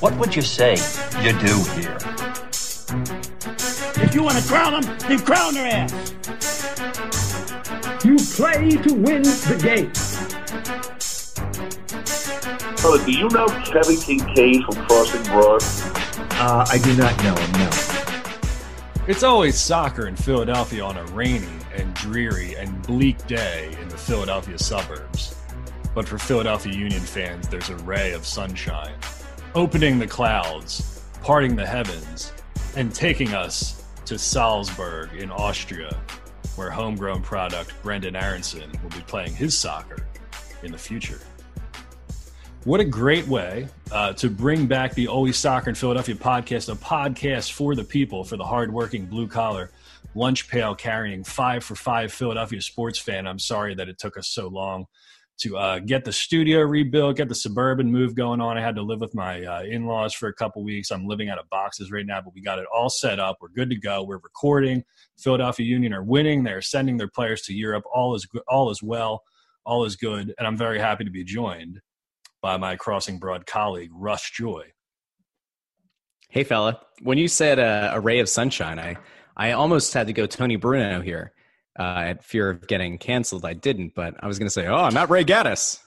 What would you say you do here? If you want to crown them, then crown their ass. You play to win the game. Oh, do you know Kevin Kinkead from Crossing Broad? Uh, I do not know him, no. It's always soccer in Philadelphia on a rainy and dreary and bleak day in the Philadelphia suburbs. But for Philadelphia Union fans, there's a ray of sunshine, opening the clouds, parting the heavens, and taking us to Salzburg in Austria, where homegrown product Brendan Aaronson will be playing his soccer in the future. What a great way uh, to bring back the Always Soccer in Philadelphia podcast, a podcast for the people, for the hardworking blue collar, lunch pail carrying five for five Philadelphia sports fan. I'm sorry that it took us so long to uh, get the studio rebuilt, get the suburban move going on. I had to live with my uh, in laws for a couple weeks. I'm living out of boxes right now, but we got it all set up. We're good to go. We're recording. Philadelphia Union are winning. They're sending their players to Europe. All is good. All is well. All is good. And I'm very happy to be joined by my Crossing Broad colleague, Russ Joy. Hey, fella. When you said uh, a ray of sunshine, I, I almost had to go Tony Bruno here. Uh, at fear of getting canceled, I didn't, but I was going to say, oh, not Ray Gaddis.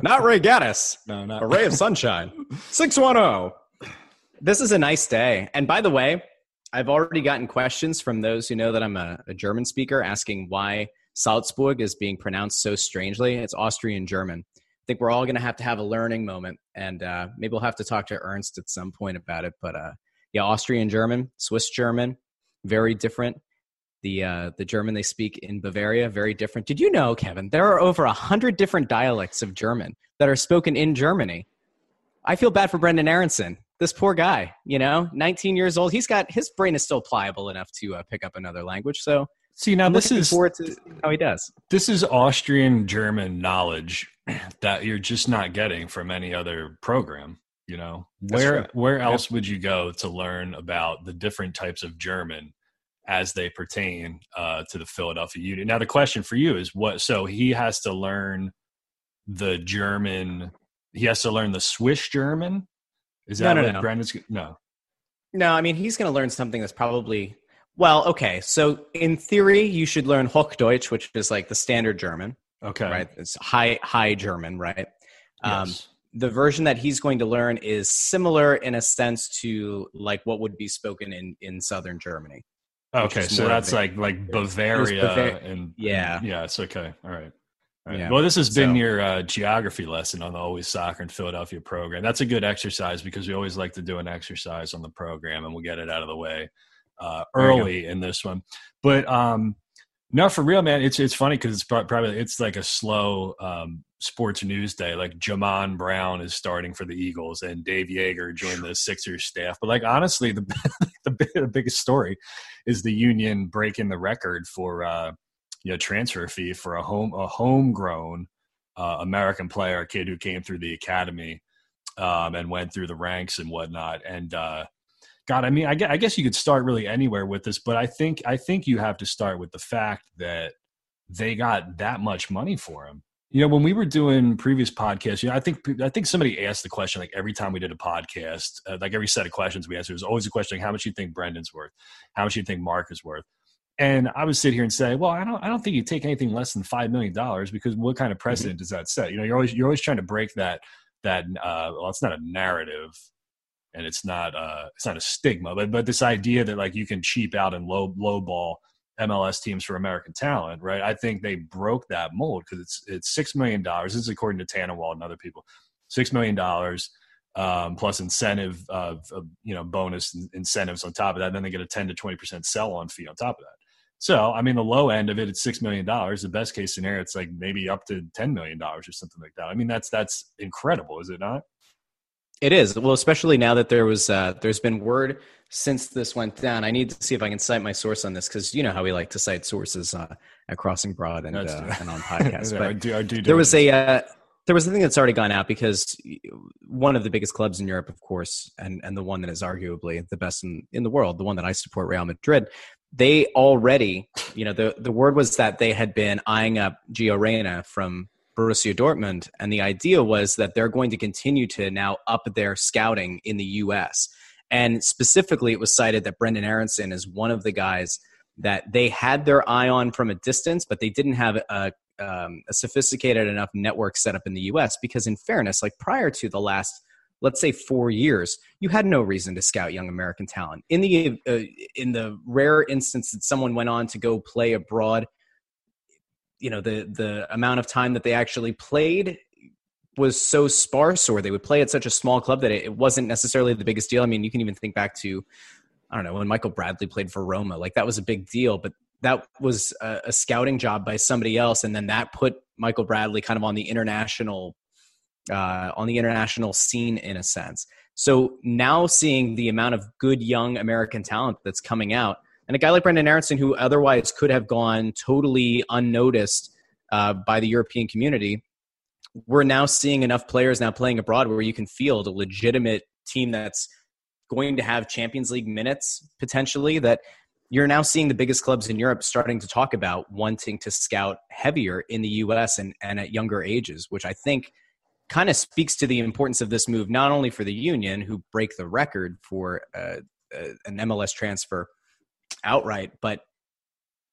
Not Ray Gaddis. No, not a ray of sunshine. 610. This is a nice day. And by the way, I've already gotten questions from those who know that I'm a, a German speaker asking why Salzburg is being pronounced so strangely. It's Austrian German I think we're all going to have to have a learning moment, and uh, maybe we'll have to talk to Ernst at some point about it. But uh, yeah, Austrian German, Swiss German, very different. The uh, the German they speak in Bavaria, very different. Did you know, Kevin? There are over a hundred different dialects of German that are spoken in Germany. I feel bad for Brendan Aaronson. This poor guy, you know, 19 years old. He's got his brain is still pliable enough to uh, pick up another language. So See now, I'm this looking is forward to how he does. this is Austrian German knowledge that you're just not getting from any other program. You know, where where else would you go to learn about the different types of German as they pertain uh, to the Philadelphia Union? Now, the question for you is what? So he has to learn the German. He has to learn the Swiss German. Is that no, what no. Brendan's? No. No, I mean he's going to learn something that's probably well, okay. So in theory, you should learn Hochdeutsch, which is like the standard German, Okay. right? It's high high German, right? Um, Yes. the version that he's going to learn is similar in a sense to like what would be spoken in in southern Germany. Okay, so that's like like Bavaria Bavar- and Yeah. and- yeah, it's okay. All right. All right. Yeah. Well, this has been So- your uh, geography lesson on the Always Soccer in Philadelphia program. That's a good exercise because we always like to do an exercise on the program, and we'll get it out of the way uh, There you go. early in this one. But um, no, for real, man, it's it's funny because it's probably it's like a slow um, sports news day. Like Jamon Brown is starting for the Eagles, and Dave Joerger joined the Sixers staff. But like honestly, the the, the biggest story is the Union breaking the record for uh, you know transfer fee for a home a homegrown uh, American player, a kid who came through the academy um, and went through the ranks and whatnot. And uh, God, I mean, I gue- I guess you could start really anywhere with this, but I think I think you have to start with the fact that they got that much money for him. You know, when we were doing previous podcasts, you know, I think I think somebody asked the question like every time we did a podcast, uh, like every set of questions we answered was always a question: like, How much do you think Brendan's worth? How much do you think Mark is worth? And I would sit here and say, well, I don't, I don't think you take anything less than five million dollars because what kind of precedent does that set? You know, you're always, you're always trying to break that, that, uh, well, it's not a narrative, and it's not, uh, it's not a stigma, but, but this idea that like you can cheap out and low, low ball MLS teams for American talent, right? I think they broke that mold because it's, it's six million dollars. This is according to Tannenwald and other people, six million dollars. Um, plus incentive of, of you know bonus incentives on top of that, then they get a ten to twenty percent sell on fee on top of that. So, I mean, the low end of it, it's six million dollars. The best case scenario, it's like maybe up to ten million dollars or something like that. I mean, that's that's incredible, is it not? It is well, especially now that there was uh, there's been word since this went down. I need to see if I can cite my source on this because you know how we like to cite sources uh, at Crossing Broad and, uh, and on podcasts. But due- our due there was diligence. a uh, there was a thing that's already gone out because one of the biggest clubs in Europe, of course, and and the one that is arguably the best in, in the world, the one that I support, Real Madrid. They already, you know, the the word was that they had been eyeing up Gio Reyna from Borussia Dortmund. And the idea was that they're going to continue to now up their scouting in the U.S. And specifically, it was cited that Brendan Aaronson is one of the guys that they had their eye on from a distance, but they didn't have a, um, a sophisticated enough network set up in the U.S. Because, in fairness, like prior to the last, let's say, four years, you had no reason to scout young American talent. In the uh, in the rare instance that someone went on to go play abroad, you know the the amount of time that they actually played was so sparse or they would play at such a small club that it, wasn't necessarily the biggest deal. I mean, you can even think back to, I don't know, when Michael Bradley played for Roma, like that was a big deal, but that was a, a scouting job by somebody else. And then that put Michael Bradley kind of on the international, uh, on the international scene in a sense. So now seeing the amount of good young American talent that's coming out, and a guy like Brendan Aaronson, who otherwise could have gone totally unnoticed uh, by the European community, we're now seeing enough players now playing abroad where you can field a legitimate team that's going to have Champions League minutes potentially that you're now seeing the biggest clubs in Europe starting to talk about wanting to scout heavier in the US and, and at younger ages, which I think kind of speaks to the importance of this move, not only for the union, who break the record for uh, uh, an MLS transfer outright, but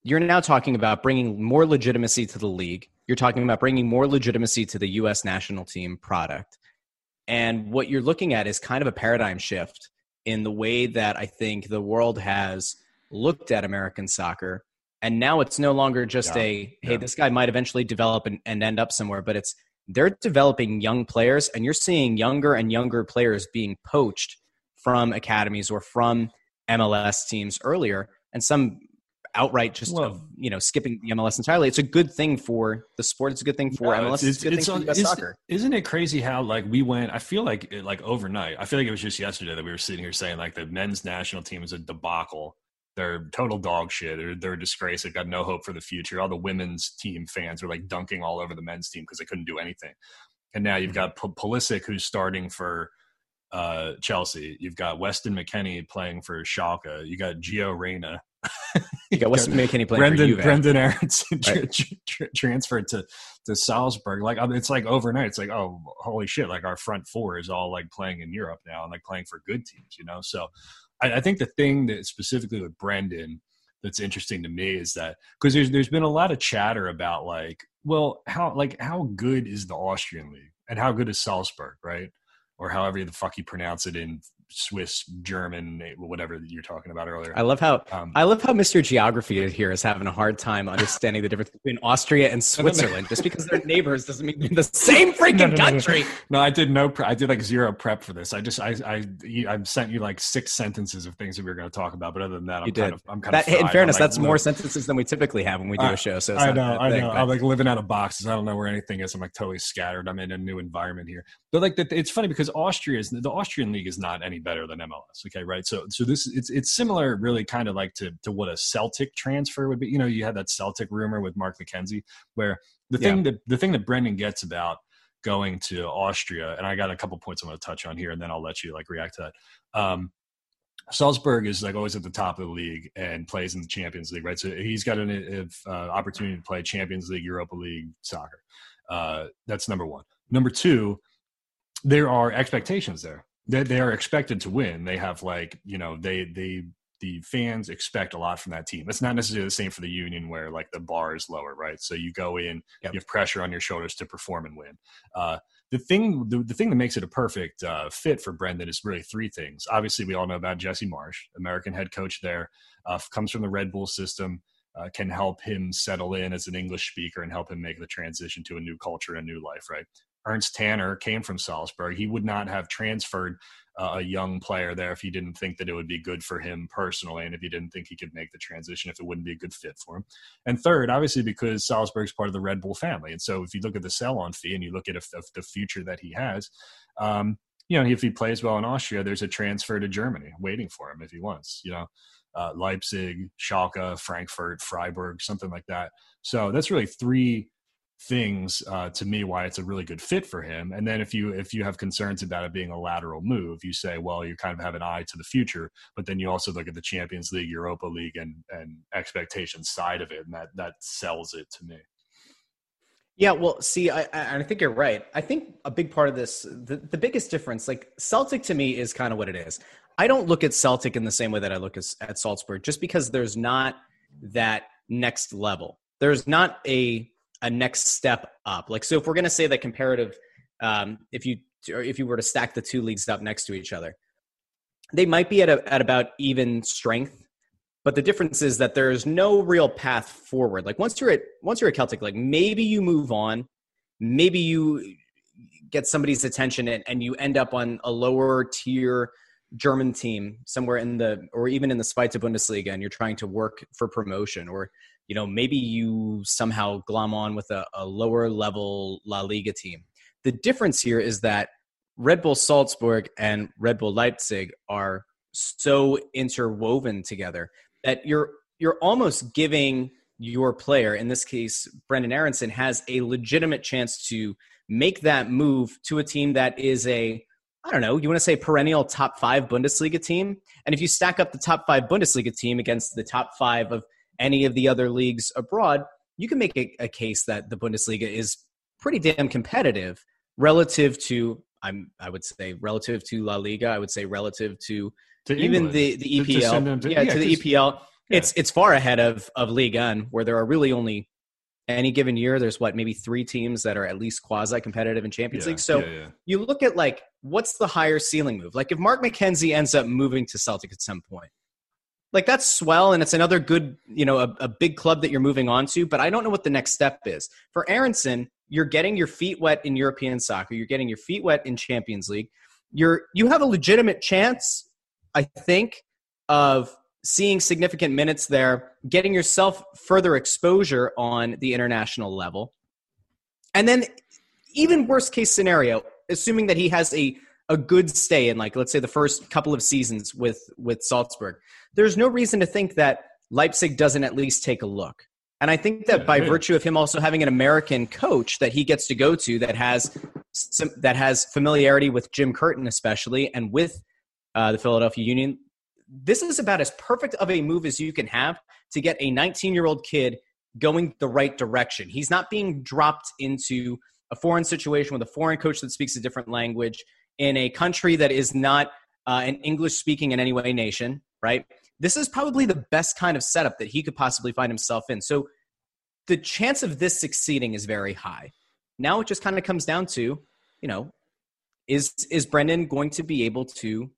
you're now talking about bringing more legitimacy to the league. You're talking about bringing more legitimacy to the U.S. national team product. And what you're looking at is kind of a paradigm shift in the way that I think the world has looked at American soccer. And now it's no longer just yeah. a, hey, yeah. this guy might eventually develop and, and end up somewhere, but it's they're developing young players, and you're seeing younger and younger players being poached from academies or from MLS teams earlier. And some outright just of, you know skipping the MLS entirely. It's a good thing for the sport. It's a good thing for MLS. It's, it's, it's a good it's, thing for soccer. Isn't it crazy how like we went? I feel like like overnight. I feel like it was just yesterday that we were sitting here saying like the men's national team is a debacle. They're total dog shit. They're, they're a disgrace. They've got no hope for the future. All the women's team fans were like dunking all over the men's team because they couldn't do anything. And now you've mm-hmm. got P- Pulisic who's starting for uh, Chelsea. You've got Weston McKennie playing for Schalke. You got Gio Reyna you got Weston McKennie playing Brendan, for Juve. Brendan Aaronson right. tra- tra- transferred to to Salzburg. Like it's like overnight. It's like oh holy shit! Like our front four is all like playing in Europe now and like playing for good teams. You know, so I, I think the thing that specifically with Brendan that's interesting to me is that because there's there's been a lot of chatter about like well how like how good is the Austrian league and how good is Salzburg right or however the fuck you pronounce it in Swiss, German, whatever you're talking about earlier. I love how um, I love how Mr. Geography here is having a hard time understanding the difference between Austria and Switzerland. Just because they're neighbors doesn't mean they're the same freaking no, no, no, country. No, I did no. I did like zero prep for this. I just I I I sent you like six sentences of things that we were going to talk about. But other than that, I'm you kind did. of I'm kind that, of. In fairness, that's more sentences than we typically have when we do a show. So I know, I know. I'm like living out of boxes. I don't know where anything is. I'm like totally scattered. I'm in a new environment here. But like it's funny because Austria is the Austrian league is not any better than MLS. Okay, right. So so this it's it's similar, really, kind of like to to what a Celtic transfer would be. You know, you had that Celtic rumor with Mark McKenzie, where the thing yeah. that the thing that Brendan gets about going to Austria, and I got a couple points I'm going to touch on here, and then I'll let you like react to that. Um, Salzburg is like always at the top of the league and plays in the Champions League, right? So he's got an uh, opportunity to play Champions League, Europa League soccer. Uh, that's number one. Number two, there are expectations there they, they are expected to win. They have like you know they they the fans expect a lot from that team. It's not necessarily the same for the Union where like the bar is lower, right? So you go in, yep. you have pressure on your shoulders to perform and win. Uh, the thing, the, the, thing that makes it a perfect uh, fit for Brendan is really three things. Obviously, we all know about Jesse Marsch, American head coach there, uh, comes from the Red Bull system. Uh, can help him settle in as an English speaker and help him make the transition to a new culture and new life, right? Ernst Tanner came from Salzburg. He would not have transferred uh, a young player there if he didn't think that it would be good for him personally and if he didn't think he could make the transition if it wouldn't be a good fit for him. And third, obviously, because Salzburg's part of the Red Bull family. And so if you look at the sell on fee and you look at if, if the future that he has, um, you know, if he plays well in Austria, there's a transfer to Germany waiting for him if he wants, you know. Uh, Leipzig, Schalke, Frankfurt, Freiburg, something like that. So that's really three things uh, to me why it's a really good fit for him and then if you if you have concerns about it being a lateral move you say well you kind of have an eye to the future but then you also look at the champions league europa league and and expectations side of it and that that sells it to me Yeah, well, see, I, I think you're right. I think a big part of this, the, the biggest difference, like Celtic to me is kind of what it is. I don't look at Celtic in the same way that I look at, at Salzburg, just because there's not that next level. There's not a a next step up. Like, so if we're going to say that comparative, um, if you if you were to stack the two leagues up next to each other, they might be at a, at about even strength but the difference is that there's no real path forward. Like once you're at once you're at Celtic, like maybe you move on, maybe you get somebody's attention and, and you end up on a lower tier German team somewhere in the or even in the Zweite Bundesliga and you're trying to work for promotion or you know maybe you somehow glom on with a, a lower level La Liga team. The difference here is that Red Bull Salzburg and Red Bull Leipzig are so interwoven together that you're you're almost giving your player, in this case, Brendan Aaronson, has a legitimate chance to make that move to a team that is a I don't know, you want to say perennial top five Bundesliga team? And if you stack up the top five Bundesliga team against the top five of any of the other leagues abroad, you can make a, a case that the Bundesliga is pretty damn competitive relative to I'm I would say relative to La Liga, I would say relative to to even the the EPL, to, to, yeah, yeah, to the EPL, yeah. it's it's far ahead of of Ligue 1, where there are really only any given year there's what maybe three teams that are at least quasi competitive in Champions League. So you look at like what's the higher ceiling move? Like if Mark McKenzie ends up moving to Celtic at some point, like that's swell and it's another good you know a, a big club that you're moving on to. But I don't know what the next step is for Aaronson. You're getting your feet wet in European soccer. You're getting your feet wet in Champions League. You're you have a legitimate chance I think, of seeing significant minutes there, getting yourself further exposure on the international level. And then, even worst case scenario, assuming that he has a, a good stay in, like, let's say the first couple of seasons with, with Salzburg, there's no reason to think that Leipzig doesn't at least take a look. And I think that by virtue of him also having an American coach that he gets to go to that has some, that has familiarity with Jim Curtin especially and with uh, the Philadelphia Union. This is about as perfect of a move as you can have to get a 19 year old kid going the right direction. He's not being dropped into a foreign situation with a foreign coach that speaks a different language in a country that is not uh, an English speaking in any way nation, right? This is probably the best kind of setup that he could possibly find himself in. So the chance of this succeeding is very high. Now it just kind of comes down to, you know, is is Brendan going to be able to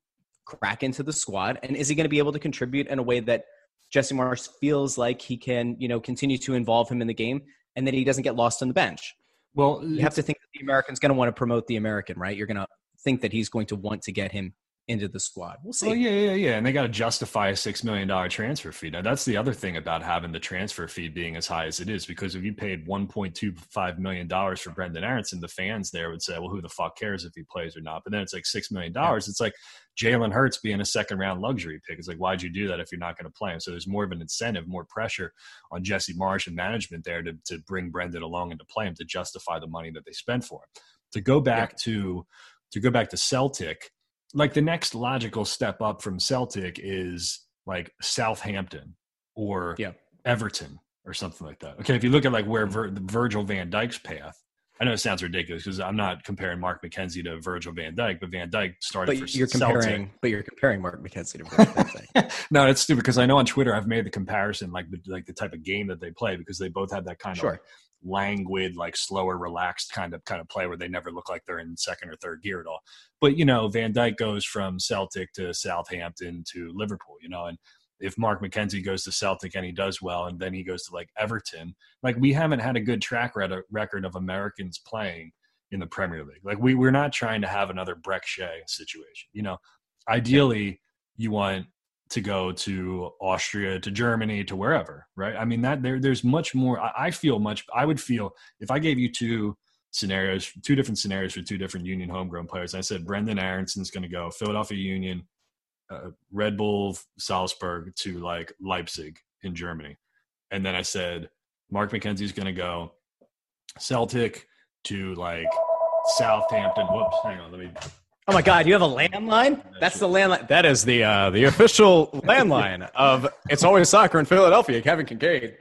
crack into the squad? And is he going to be able to contribute in a way that Jesse Marsch feels like he can, you know, continue to involve him in the game and that he doesn't get lost on the bench? Well, you have to think that the American's going to want to promote the American, right? You're going to think that he's going to want to get him into the squad. We'll see. Well, yeah, yeah, yeah. And they got to justify a six million dollar transfer fee. Now that's the other thing about having the transfer fee being as high as it is, because if you paid one point two five million dollars for Brendan Aaronson, the fans there would say, "Well, who the fuck cares if he plays or not?" But then it's like six million dollars. Yeah. It's like Jalen Hurts being a second round luxury pick. It's like, why'd you do that if you're not going to play him? So there's more of an incentive, more pressure on Jesse Marsch and management there to to bring Brendan along and to play him to justify the money that they spent for him. To go back yeah. to to go back to Celtic like the next logical step up from Celtic is like Southampton or yeah. Everton or something like that. Okay, if you look at like where hmm. Vir- Virgil Van Dijk's path, I know it sounds ridiculous because I'm not comparing Mark McKenzie to Virgil Van Dijk, but Van Dijk started but for you're Celtic. comparing, but you're comparing Mark McKenzie to Virgil Van Dijk. no, it's stupid because I know on Twitter I've made the comparison, like like the type of game that they play because they both have that kind sure. of languid, like slower, relaxed kind of kind of play where they never look like they're in second or third gear at all. But you know, Van Dijk goes from Celtic to Southampton to Liverpool, you know, and if Mark McKenzie goes to Celtic and he does well, and then he goes to like Everton, like we haven't had a good track record of Americans playing in the Premier League. Like we we're not trying to have another Brek Shea situation. You know, ideally you want to go to Austria, to Germany, to wherever, right? I mean that there there's much more. I, I feel much. I would feel if I gave you two scenarios, two different scenarios for two different Union homegrown players. I said Brendan Aaronson's going to go Philadelphia Union, uh, Red Bull Salzburg to like Leipzig in Germany, and then I said Mark McKenzie's going to go Celtic to like Southampton. Whoops, hang on, let me Oh my God! You have a landline? That's the landline. That is the uh, the official landline of It's Always Soccer in Philadelphia. Kevin Kinkead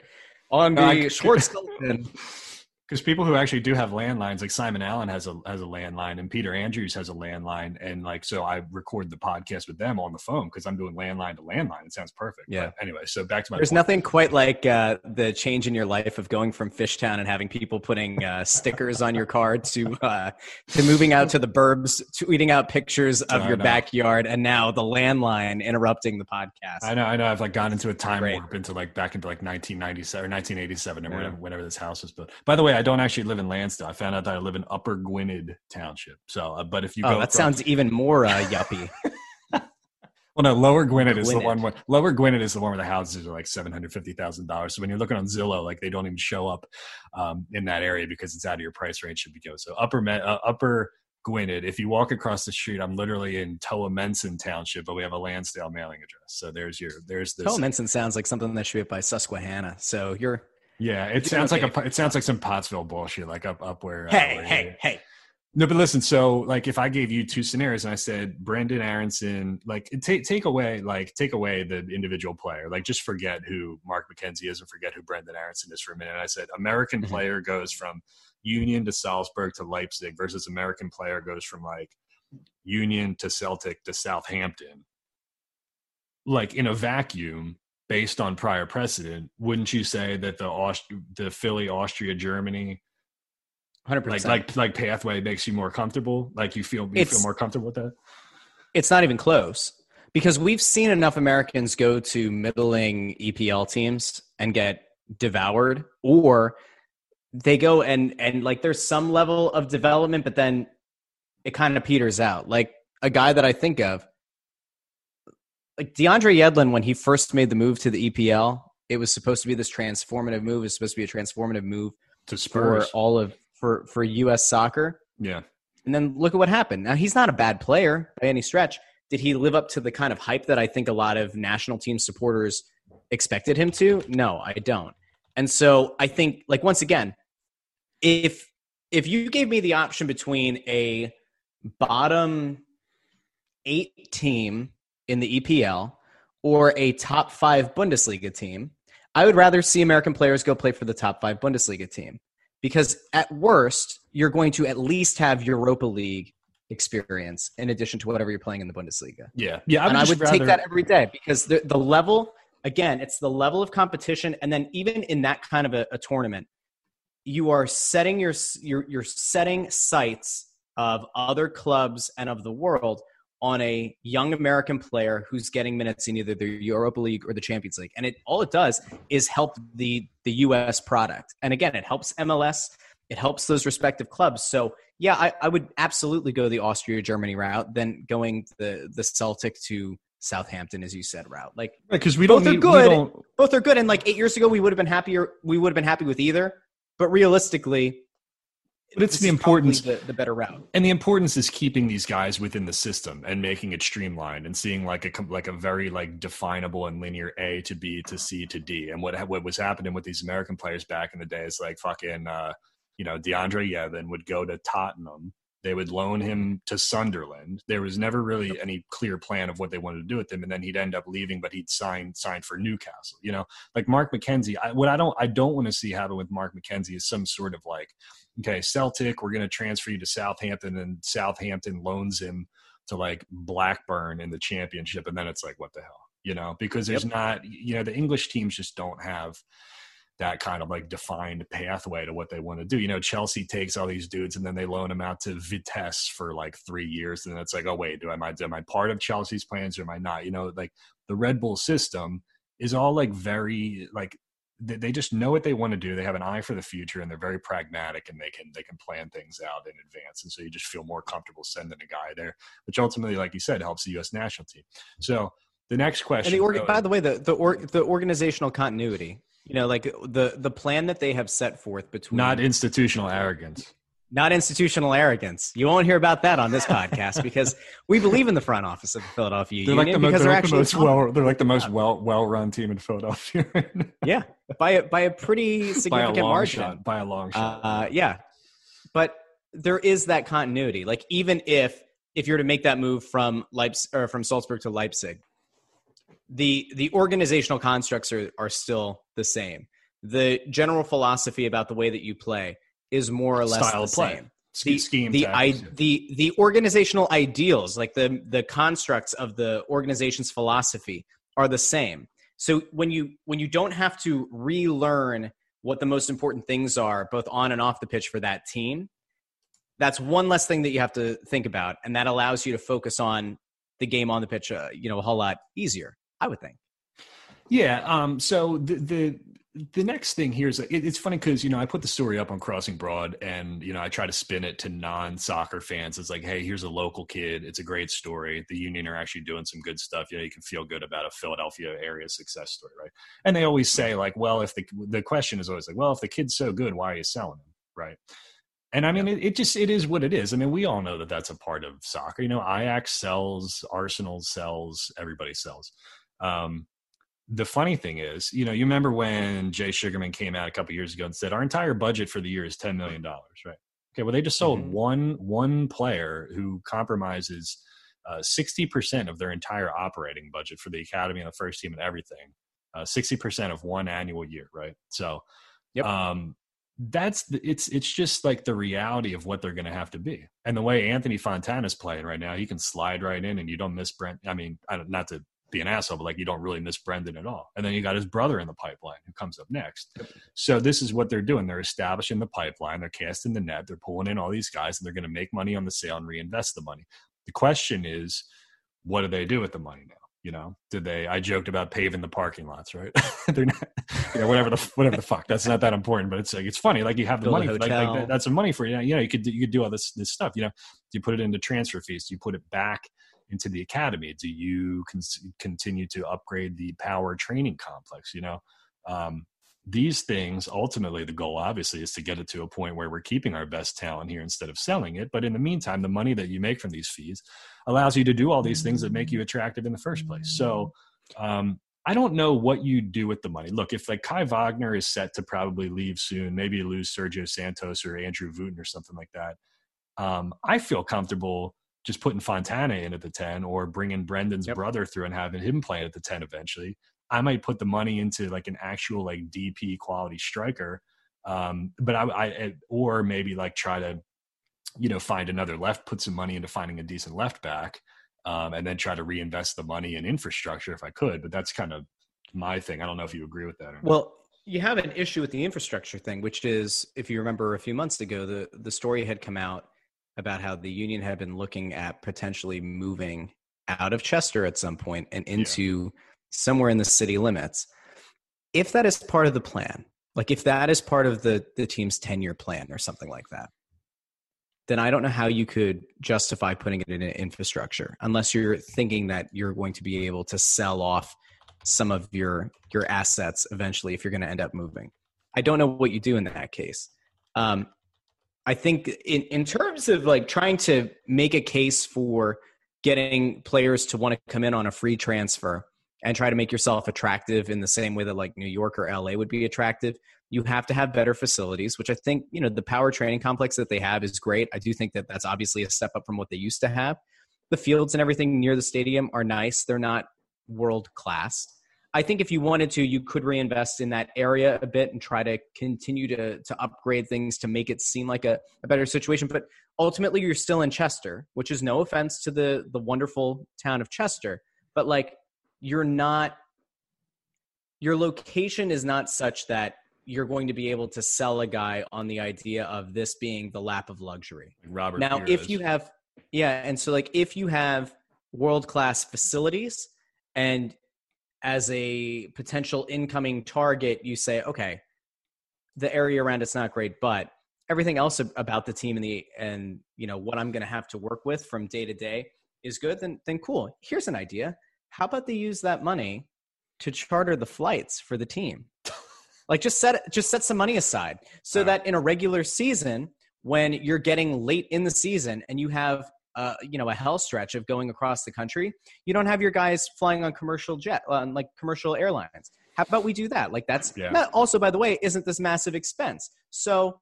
on the uh, Schwartz Because people who actually do have landlines, like Simon Allen has a has a landline, and Peter Andrews has a landline, and like so I record the podcast with them on the phone because I'm doing landline to landline. It sounds perfect. Yeah. But anyway, so back to my. There's point. nothing quite like uh, the change in your life of going from Fishtown and having people putting uh, stickers on your car to uh, to moving out to the burbs, tweeting out pictures of I your know. backyard, and now the landline interrupting the podcast. I know, I know. I've like gone into a time Great. warp into like back into like 1997 or 1987 or Yeah. whenever, whenever this house was built. By the way, I don't actually live in Lansdale. I found out that I live in Upper Gwynedd Township. So, uh, but if you oh, go, that from- sounds even more uh, yuppie. well, no, Lower Gwynedd is the one. Where, Lower Gwynedd is the one where the houses are like seven hundred fifty thousand dollars. So when you're looking on Zillow, like they don't even show up um, in that area because it's out of your price range should be go. So Upper uh, Upper Gwynedd. If you walk across the street, I'm literally in Towamencin Township, but we have a Lansdale mailing address. So there's your there's this. Towamencin sounds like something that should be up by Susquehanna. So you're Yeah, it sounds like a it sounds like some Pottsville bullshit, like up up where. uh, hey, where- hey, hey. No, but listen. So, like, if I gave you two scenarios and I said Brendan Aaronson, like, take take away like take away the individual player, like, just forget who Mark McKenzie is and forget who Brendan Aaronson is for a minute. And I said American Mhm. player goes from Union to Salzburg to Leipzig versus American player goes from like Union to Celtic to Southampton. Like in a vacuum, based on prior precedent, wouldn't you say that the Aust- the Philly, Austria, Germany, Hundred like percent. like like pathway makes you more comfortable? Like you feel you It's- feel more comfortable with that? it's not even close because we've seen enough Americans go to middling EPL teams and get devoured, or they go and and like there's some level of development, but then it kind of peters out. Like a guy that I think of, like DeAndre Yedlin, when he first made the move to the EPL, it was supposed to be this transformative move. It was supposed to be a transformative move To for all of for for U.S. soccer. yeah. And then look at what happened. Now he's not a bad player by any stretch. Did he live up to the kind of hype that I think a lot of national team supporters expected him to? No, I don't. And so I think like once again, if if you gave me the option between a bottom 8 team in the EPL or a top 5 Bundesliga team, I would rather see American players go play for the top 5 Bundesliga team because at worst you're going to at least have Europa League experience in addition to whatever you're playing in the Bundesliga. Yeah, yeah. I would and I just would take that every day because the the level again, it's the level of competition and then even in that kind of a, a tournament, you are setting your you're you're setting sights of other clubs and of the world on a young American player who's getting minutes in either the Europa League or the Champions League. And it all it does is help the the US product. And again, it helps MLS, it helps those respective clubs. So yeah, I, I would absolutely go the Austria Germany route than going the the Celtic to Southampton, as you said, route. Like because we don't both are good. Don't, both are good. And like eight years ago, we would have been happier. We would have been happy with either. But realistically, But it's the importance- the, the better route. and the importance is keeping these guys within the system and making it streamlined and seeing like a like a very like definable and linear A to B to C to D. And what what was happening with these American players back in the day is like fucking uh, you know DeAndre Yedlin would go to Tottenham. They would loan mm-hmm. him to Sunderland. There was never really any clear plan of what they wanted to do with him, and then he'd end up leaving, but he'd sign signed for Newcastle. You know, like Mark McKenzie. I, what I don't I don't want to see happen with Mark McKenzie is some sort of like okay, Celtic, we're going to transfer you to Southampton, and Southampton loans him to like Blackburn in the championship, and then it's like, what the hell, you know? Because there's not, you know, the English teams just don't have that kind of like defined pathway to what they want to do. You know, Chelsea takes all these dudes and then they loan them out to Vitesse for like three years, and it's like, oh wait, do I am I am I part of Chelsea's plans or am I not? You know, like the Red Bull system is all like very like they, they just know what they want to do. They have an eye for the future, and they're very pragmatic, and they can they can plan things out in advance. And so you just feel more comfortable sending a guy there, which ultimately, like you said, helps the U.S. national team. So the next question. And the org- oh, by the way, the the, or- the organizational continuity. You know, like the the plan that they have set forth between not institutional arrogance. not institutional arrogance. You won't hear about that on this podcast because we believe in the front office of the Philadelphia They're like the, because they're they're like the most well. They're like the most well well run team in Philadelphia. yeah by a, by a pretty by a significant margin. shot. By a long shot. Uh, yeah, but there is that continuity. Like even if if you're to make that move from Leipzig or from Salzburg to Leipzig, the the organizational constructs are are still the same. The general philosophy about the way that you play is more or less Style the of play. same. The, scheme the, I, the the organizational ideals, like the the constructs of the organization's philosophy, are the same. So when you when you don't have to relearn what the most important things are, both on and off the pitch for that team, that's one less thing that you have to think about, and that allows you to focus on the game on the pitch, uh, you know, a whole lot easier. I would think. Yeah. Um, so the the the next thing here is it, it's funny because you know I put the story up on Crossing Broad, and you know I try to spin it to non soccer fans. It's like, hey, here's a local kid. It's a great story. The Union are actually doing some good stuff. You know, you can feel good about a Philadelphia area success story, right? And they always say like, well, if the the question is always like, well, if the kid's so good, why are you selling him, right? And I mean, it, it just it is what it is. I mean, we all know that that's a part of soccer. You know, Ajax sells, Arsenal sells, everybody sells. Um, the funny thing is, you know, you remember when Jay Sugarman came out a couple years ago and said our entire budget for the year is ten million dollars, right? Okay, well, they just sold Mhm. one one player who compromises uh, sixty percent of their entire operating budget for the academy and the first team and everything. Uh, Sixty percent of one annual year, right? So, Yep. um, that's the, it's it's just like the reality of what they're going to have to be. And the way Anthony Fontana's playing right now, he can slide right in, and you don't miss Brent. I mean, I don't, not to be an asshole, but like you don't really miss Brendan at all. And then you got his brother in the pipeline who comes up next. So this is what they're doing. They're establishing the pipeline. They're casting the net. They're pulling in all these guys, and they're going to make money on the sale and reinvest the money. The question is, what do they do with the money now? You know, did they? I joked about paving the parking lots, right? They're not, you know, whatever the whatever the fuck. That's not that important, but it's like it's funny. Like you have the Build money, like, like that, that's some money for you. You know, you could do- you could do all this this stuff. You know, do you put it into transfer fees? Do you put it back into the academy? Do you con- continue to upgrade the power training complex? You know, um, these things ultimately the goal obviously is to get it to a point where we're keeping our best talent here instead of selling it. But in the meantime, the money that you make from these fees allows you to do all these things that make you attractive in the first place. So um, I don't know what you do with the money. Look, if like Kai Wagner is set to probably leave soon, maybe lose Sergio Santos or Andrew Wooten or something like that. Um, I feel comfortable just putting Fontana in at the 10 or bringing Brendan's Yep. brother through and having him playing at the 10 eventually. I might put the money into like an actual like DP quality striker. Um, but I, I, or maybe like try to, you know, find another left, put some money into finding a decent left back, um, and then try to reinvest the money in infrastructure if I could. But that's kind of my thing. I don't know if you agree with that. Or not. Well, you have an issue with the infrastructure thing, which is, if you remember a few months ago, the, the story had come out about how the union had been looking at potentially moving out of Chester at some point and into somewhere in the city limits. If that is part of the plan, like if that is part of the, the team's 10 year plan or something like that, then I don't know how you could justify putting it in infrastructure unless you're thinking that you're going to be able to sell off some of your your assets eventually if you're going to end up moving. I don't know what you do in that case. Um, I think in in terms of like trying to make a case for getting players to want to come in on a free transfer and try to make yourself attractive in the same way that like New York or LA would be attractive, you have to have better facilities, which I think, you know, the power training complex that they have is great. I do think that that's obviously a step up from what they used to have. The fields and everything near the stadium are nice. They're not world class. I think if you wanted to, you could reinvest in that area a bit and try to continue to to upgrade things to make it seem like a, a better situation. But ultimately, you're still in Chester, which is no offense to the the wonderful town of Chester, but like you're not your location is not such that you're going to be able to sell a guy on the idea of this being the lap of luxury. Robert. Now, Pires. if you have, yeah, and so like if you have world class facilities and as a potential incoming target, you say, okay, the area around it's not great, but everything else about the team and the and you know what I'm going to have to work with from day to day is good. Then then cool. Here's an idea. How about they use that money to charter the flights for the team? like just set just set some money aside so Wow. that in a regular season when you're getting late in the season and you have uh, you know a hell stretch of going across the country you don't have your guys flying on commercial jet on like commercial airlines. How about we do that? Like that's Yeah. that also by the way isn't this massive expense? So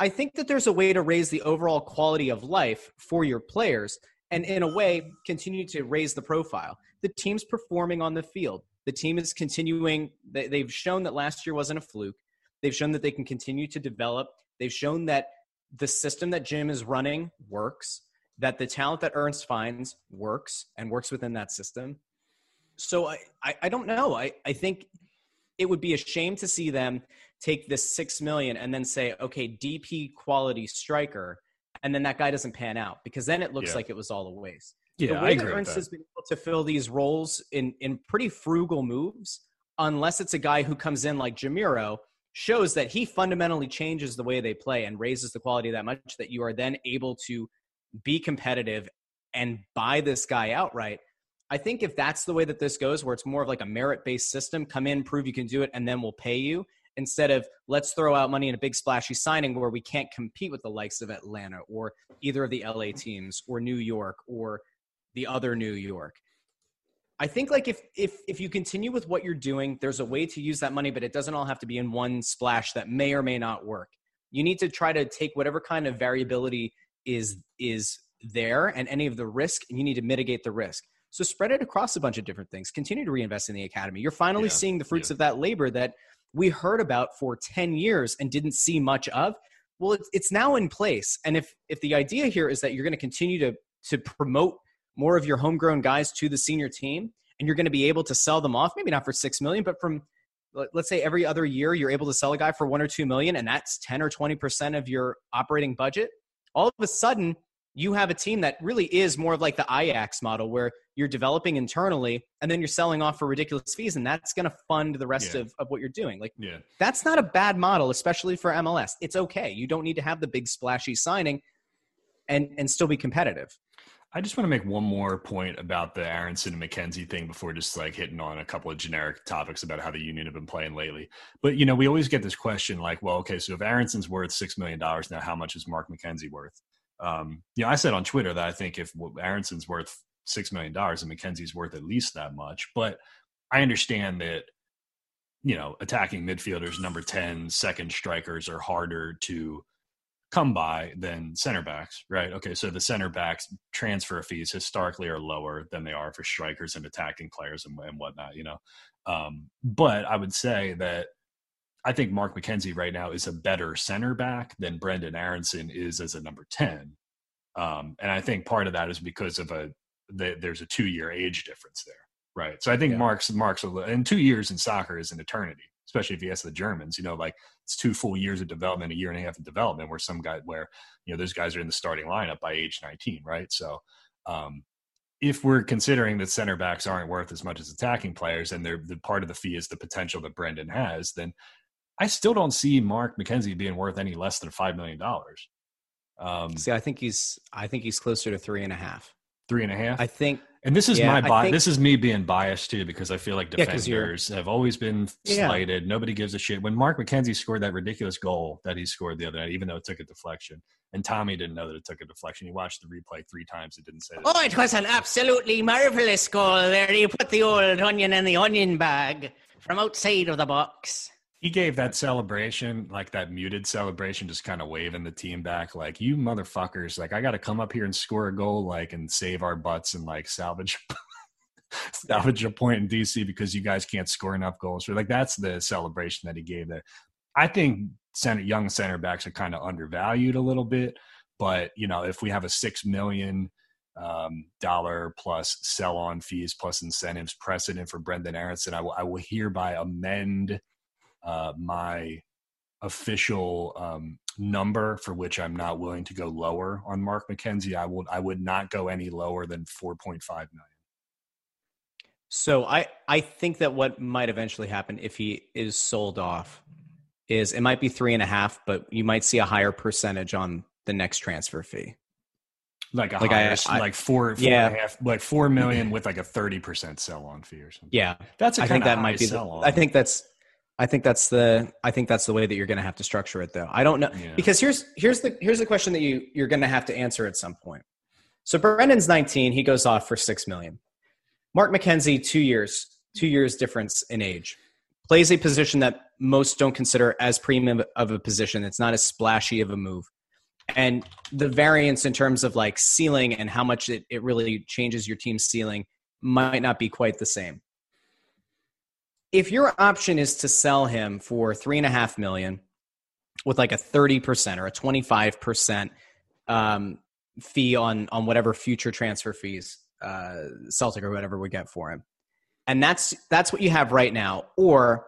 i think that there's a way to raise the overall quality of life for your players and in a way continue to raise the profile. The team's performing on the field. The team is continuing they, they've shown that last year wasn't a fluke. They've shown that they can continue to develop. They've shown that the system that Jim is running works, that the talent that Ernst finds works and works within that system. So I, I, I don't know. I, I think it would be a shame to see them take this six million and then say, okay, DP quality striker, and then that guy doesn't pan out because then it looks Yeah. like it was all a waste. Yeah, the I way that agree with Ernst that. has been able to fill these roles in in pretty frugal moves, unless it's a guy who comes in like Jamiro, shows that he fundamentally changes the way they play and raises the quality that much that you are then able to be competitive and buy this guy outright. I think if that's the way that this goes, where it's more of like a merit based system, come in, prove you can do it, and then we'll pay you, instead of let's throw out money in a big splashy signing where we can't compete with the likes of Atlanta or either of the LA teams or New York or the other New York. I think like if if if you continue with what you're doing, there's a way to use that money, but it doesn't all have to be in one splash that may or may not work. You need to try to take whatever kind of variability is is there and any of the risk, and you need to mitigate the risk. So spread it across a bunch of different things. Continue to reinvest in the academy. You're finally Yeah, seeing the fruits yeah. of that labor that we heard about for 10 years and didn't see much of. Well, it's, it's now in place. And if if the idea here is that you're going to continue to to promote more of your homegrown guys to the senior team and you're going to be able to sell them off maybe not for 6 million but from let- let's say every other year you're able to sell a guy for 1 or 2 million and that's 10 or 20% of your operating budget all of a sudden you have a team that really is more of like the Ajax model where you're developing internally and then you're selling off for ridiculous fees and that's going to fund the rest Yeah. of, of what you're doing like Yeah. that's not a bad model especially for MLS it's okay you don't need to have the big splashy signing and and still be competitive I just want to make one more point about the Aaronson and McKenzie thing before just like hitting on a couple of generic topics about how the union have been playing lately. But you know, we always get this question like, well, okay, so if Aaronson's worth six million dollars now, how much is Mark McKenzie worth? Um, you know, I said on Twitter that I think if Aaronson's worth six million dollars and McKenzie's worth at least that much, but I understand that you know attacking midfielders, number 10, second strikers are harder to come by than center backs, right? Okay, so the center backs transfer fees historically are lower than they are for strikers and attacking players and, and whatnot, you know. Um, but I would say that I think Mark McKenzie right now is a better center back than Brendan Aaronson is as a number 10. Um, and I think part of that is because of a the, there's a two year age difference there, right? So I think Yeah. Mark's Mark's a and two years in soccer is an eternity, especially if you ask the Germans. You know, like it's two full years of development, a year and a half of development. Where some guy, where you know those guys are in the starting lineup by age 19, right? So um, if we're considering that center backs aren't worth as much as attacking players, and they're the part of the fee is the potential that Brendan has, then I still don't see Mark McKenzie being worth any less than five million dollars. Um, See, I think he's I think he's closer to three and a half. three and a half. I think And this is Yeah, my bias. think- This is me being biased too, because I feel like Yeah, defenders have always been Yeah. slighted. Nobody gives a shit. When Mark McKenzie scored that ridiculous goal that he scored the other night, even though it took a deflection, and Tommy didn't know that it took a deflection. He watched the replay three times. It didn't say. That. Oh, it was an absolutely marvelous goal there. You put the old onion in the onion bag from outside of the box. He gave that celebration, like that muted celebration, just kind of waving the team back, like you motherfuckers. Like I got to come up here and score a goal, like and save our butts and like salvage. salvage a point in DC because you guys can't score enough goals. Like that's the celebration that he gave there. I think center young center backs are kind of undervalued a little bit, but you know if we have a six million um, dollar plus sell on fees plus incentives precedent for Brendan Aaronson, I will hereby amend uh, my official um, number for which I'm not willing to go lower on Mark McKenzie. I would I would not go any lower than 4.5 million. so. I I think that what might eventually happen if he is sold off is it might be three and a half, but you might see a higher percentage on the next transfer fee. Like a Like higher, I- like four, four Yeah. and a half, like four million with like a thirty percent sell on fee or something. Yeah, that's a I think that might be. The, sell on. I think that's. I think that's the. I think that's the way that you're going to have to structure it, though. I don't know Yeah. because here's here's the here's the question that you you're going to have to answer at some point. So Brendan's 19. He goes off for six million. Mark McKenzie, two years, two years difference in age, plays a position that most don't consider as premium of a position. It's not as splashy of a move, and the variance in terms of like ceiling and how much it, it really changes your team's ceiling might not be quite the same if your option is to sell him for three and a half million with like a 30% or a 25% um, fee on on whatever future transfer fees uh, Celtic or whatever would get for him. And that's that's what you have right now. Or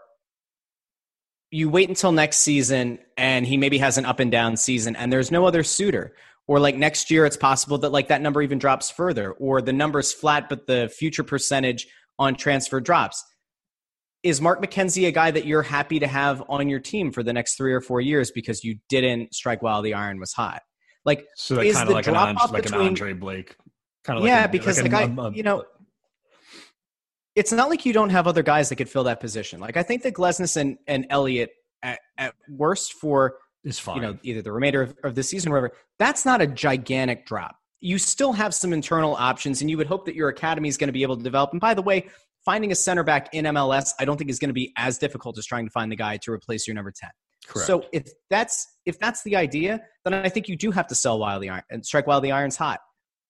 you wait until next season and he maybe has an up and down season and there's no other suitor. Or like next year it's possible that like that number even drops further or the number's flat but the future percentage on transfer drops. Is Mark McKenzie a guy that you're happy to have on your team for the next three or four years because you didn't strike while the iron was hot? Like, So is kind the of like an, drop Andre, like between- an Andre Blake. Kind of like yeah, a- because like like, a- I, a- you know, it's not like you don't have other guys that could fill that position. Like I think that Glesnes and, and Elliott at, at worst for is fine. you know either the remainder of, of the season or whatever, that's not a gigantic drop. You still have some internal options, and you would hope that your academy is going to be able to develop. And by the way, finding a center back in MLS, I don't think is going to be as difficult as trying to find the guy to replace your number ten. Correct. So if that's if that's the idea, then I think you do have to sell while the iron and strike while the iron's hot.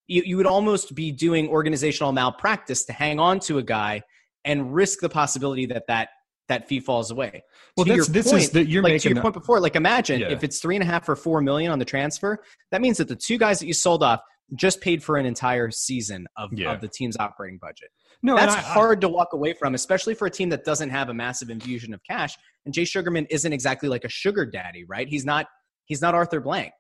You you would almost be doing organizational malpractice to hang on to a guy and risk the possibility that that that fee falls away. Well, to that's- your this is that you're like to making your the- point before. Like imagine Yeah. if it's three and a half or four million on the transfer, that means that the two guys that you sold off just paid for an entire season of, Yeah. of the team's operating budget. No, That's I- hard to walk away from, especially for a team that doesn't have a massive infusion of cash. And Jay Sugarman isn't exactly like a sugar daddy, right? He's not. He's not Arthur Blank.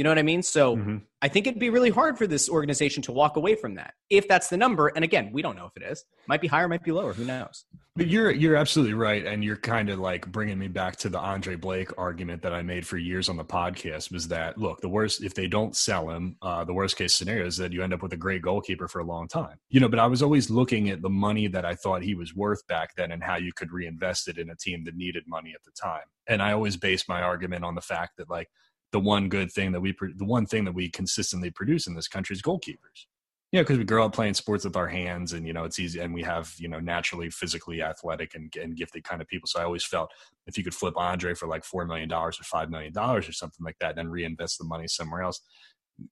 You know what I mean? So Mhm. I think it'd be really hard for this organization to walk away from that if that's the number. And again, we don't know if it is. Might be higher, might be lower. Who knows? But you're you're absolutely right, and you're kind of like bringing me back to the Andre Blake argument that I made for years on the podcast. Was that look the worst if they don't sell him, uh, the worst case scenario is that you end up with a great goalkeeper for a long time. You know, but I was always looking at the money that I thought he was worth back then and how you could reinvest it in a team that needed money at the time. And I always based my argument on the fact that like the one good thing that we the one thing that we consistently produce in this country is goalkeepers you know, because we grow up playing sports with our hands and, you know, it's easy and we have, you know, naturally physically athletic and, and gifted kind of people. So I always felt if you could flip Andre for like $4 million or $5 million or something like that, and then reinvest the money somewhere else,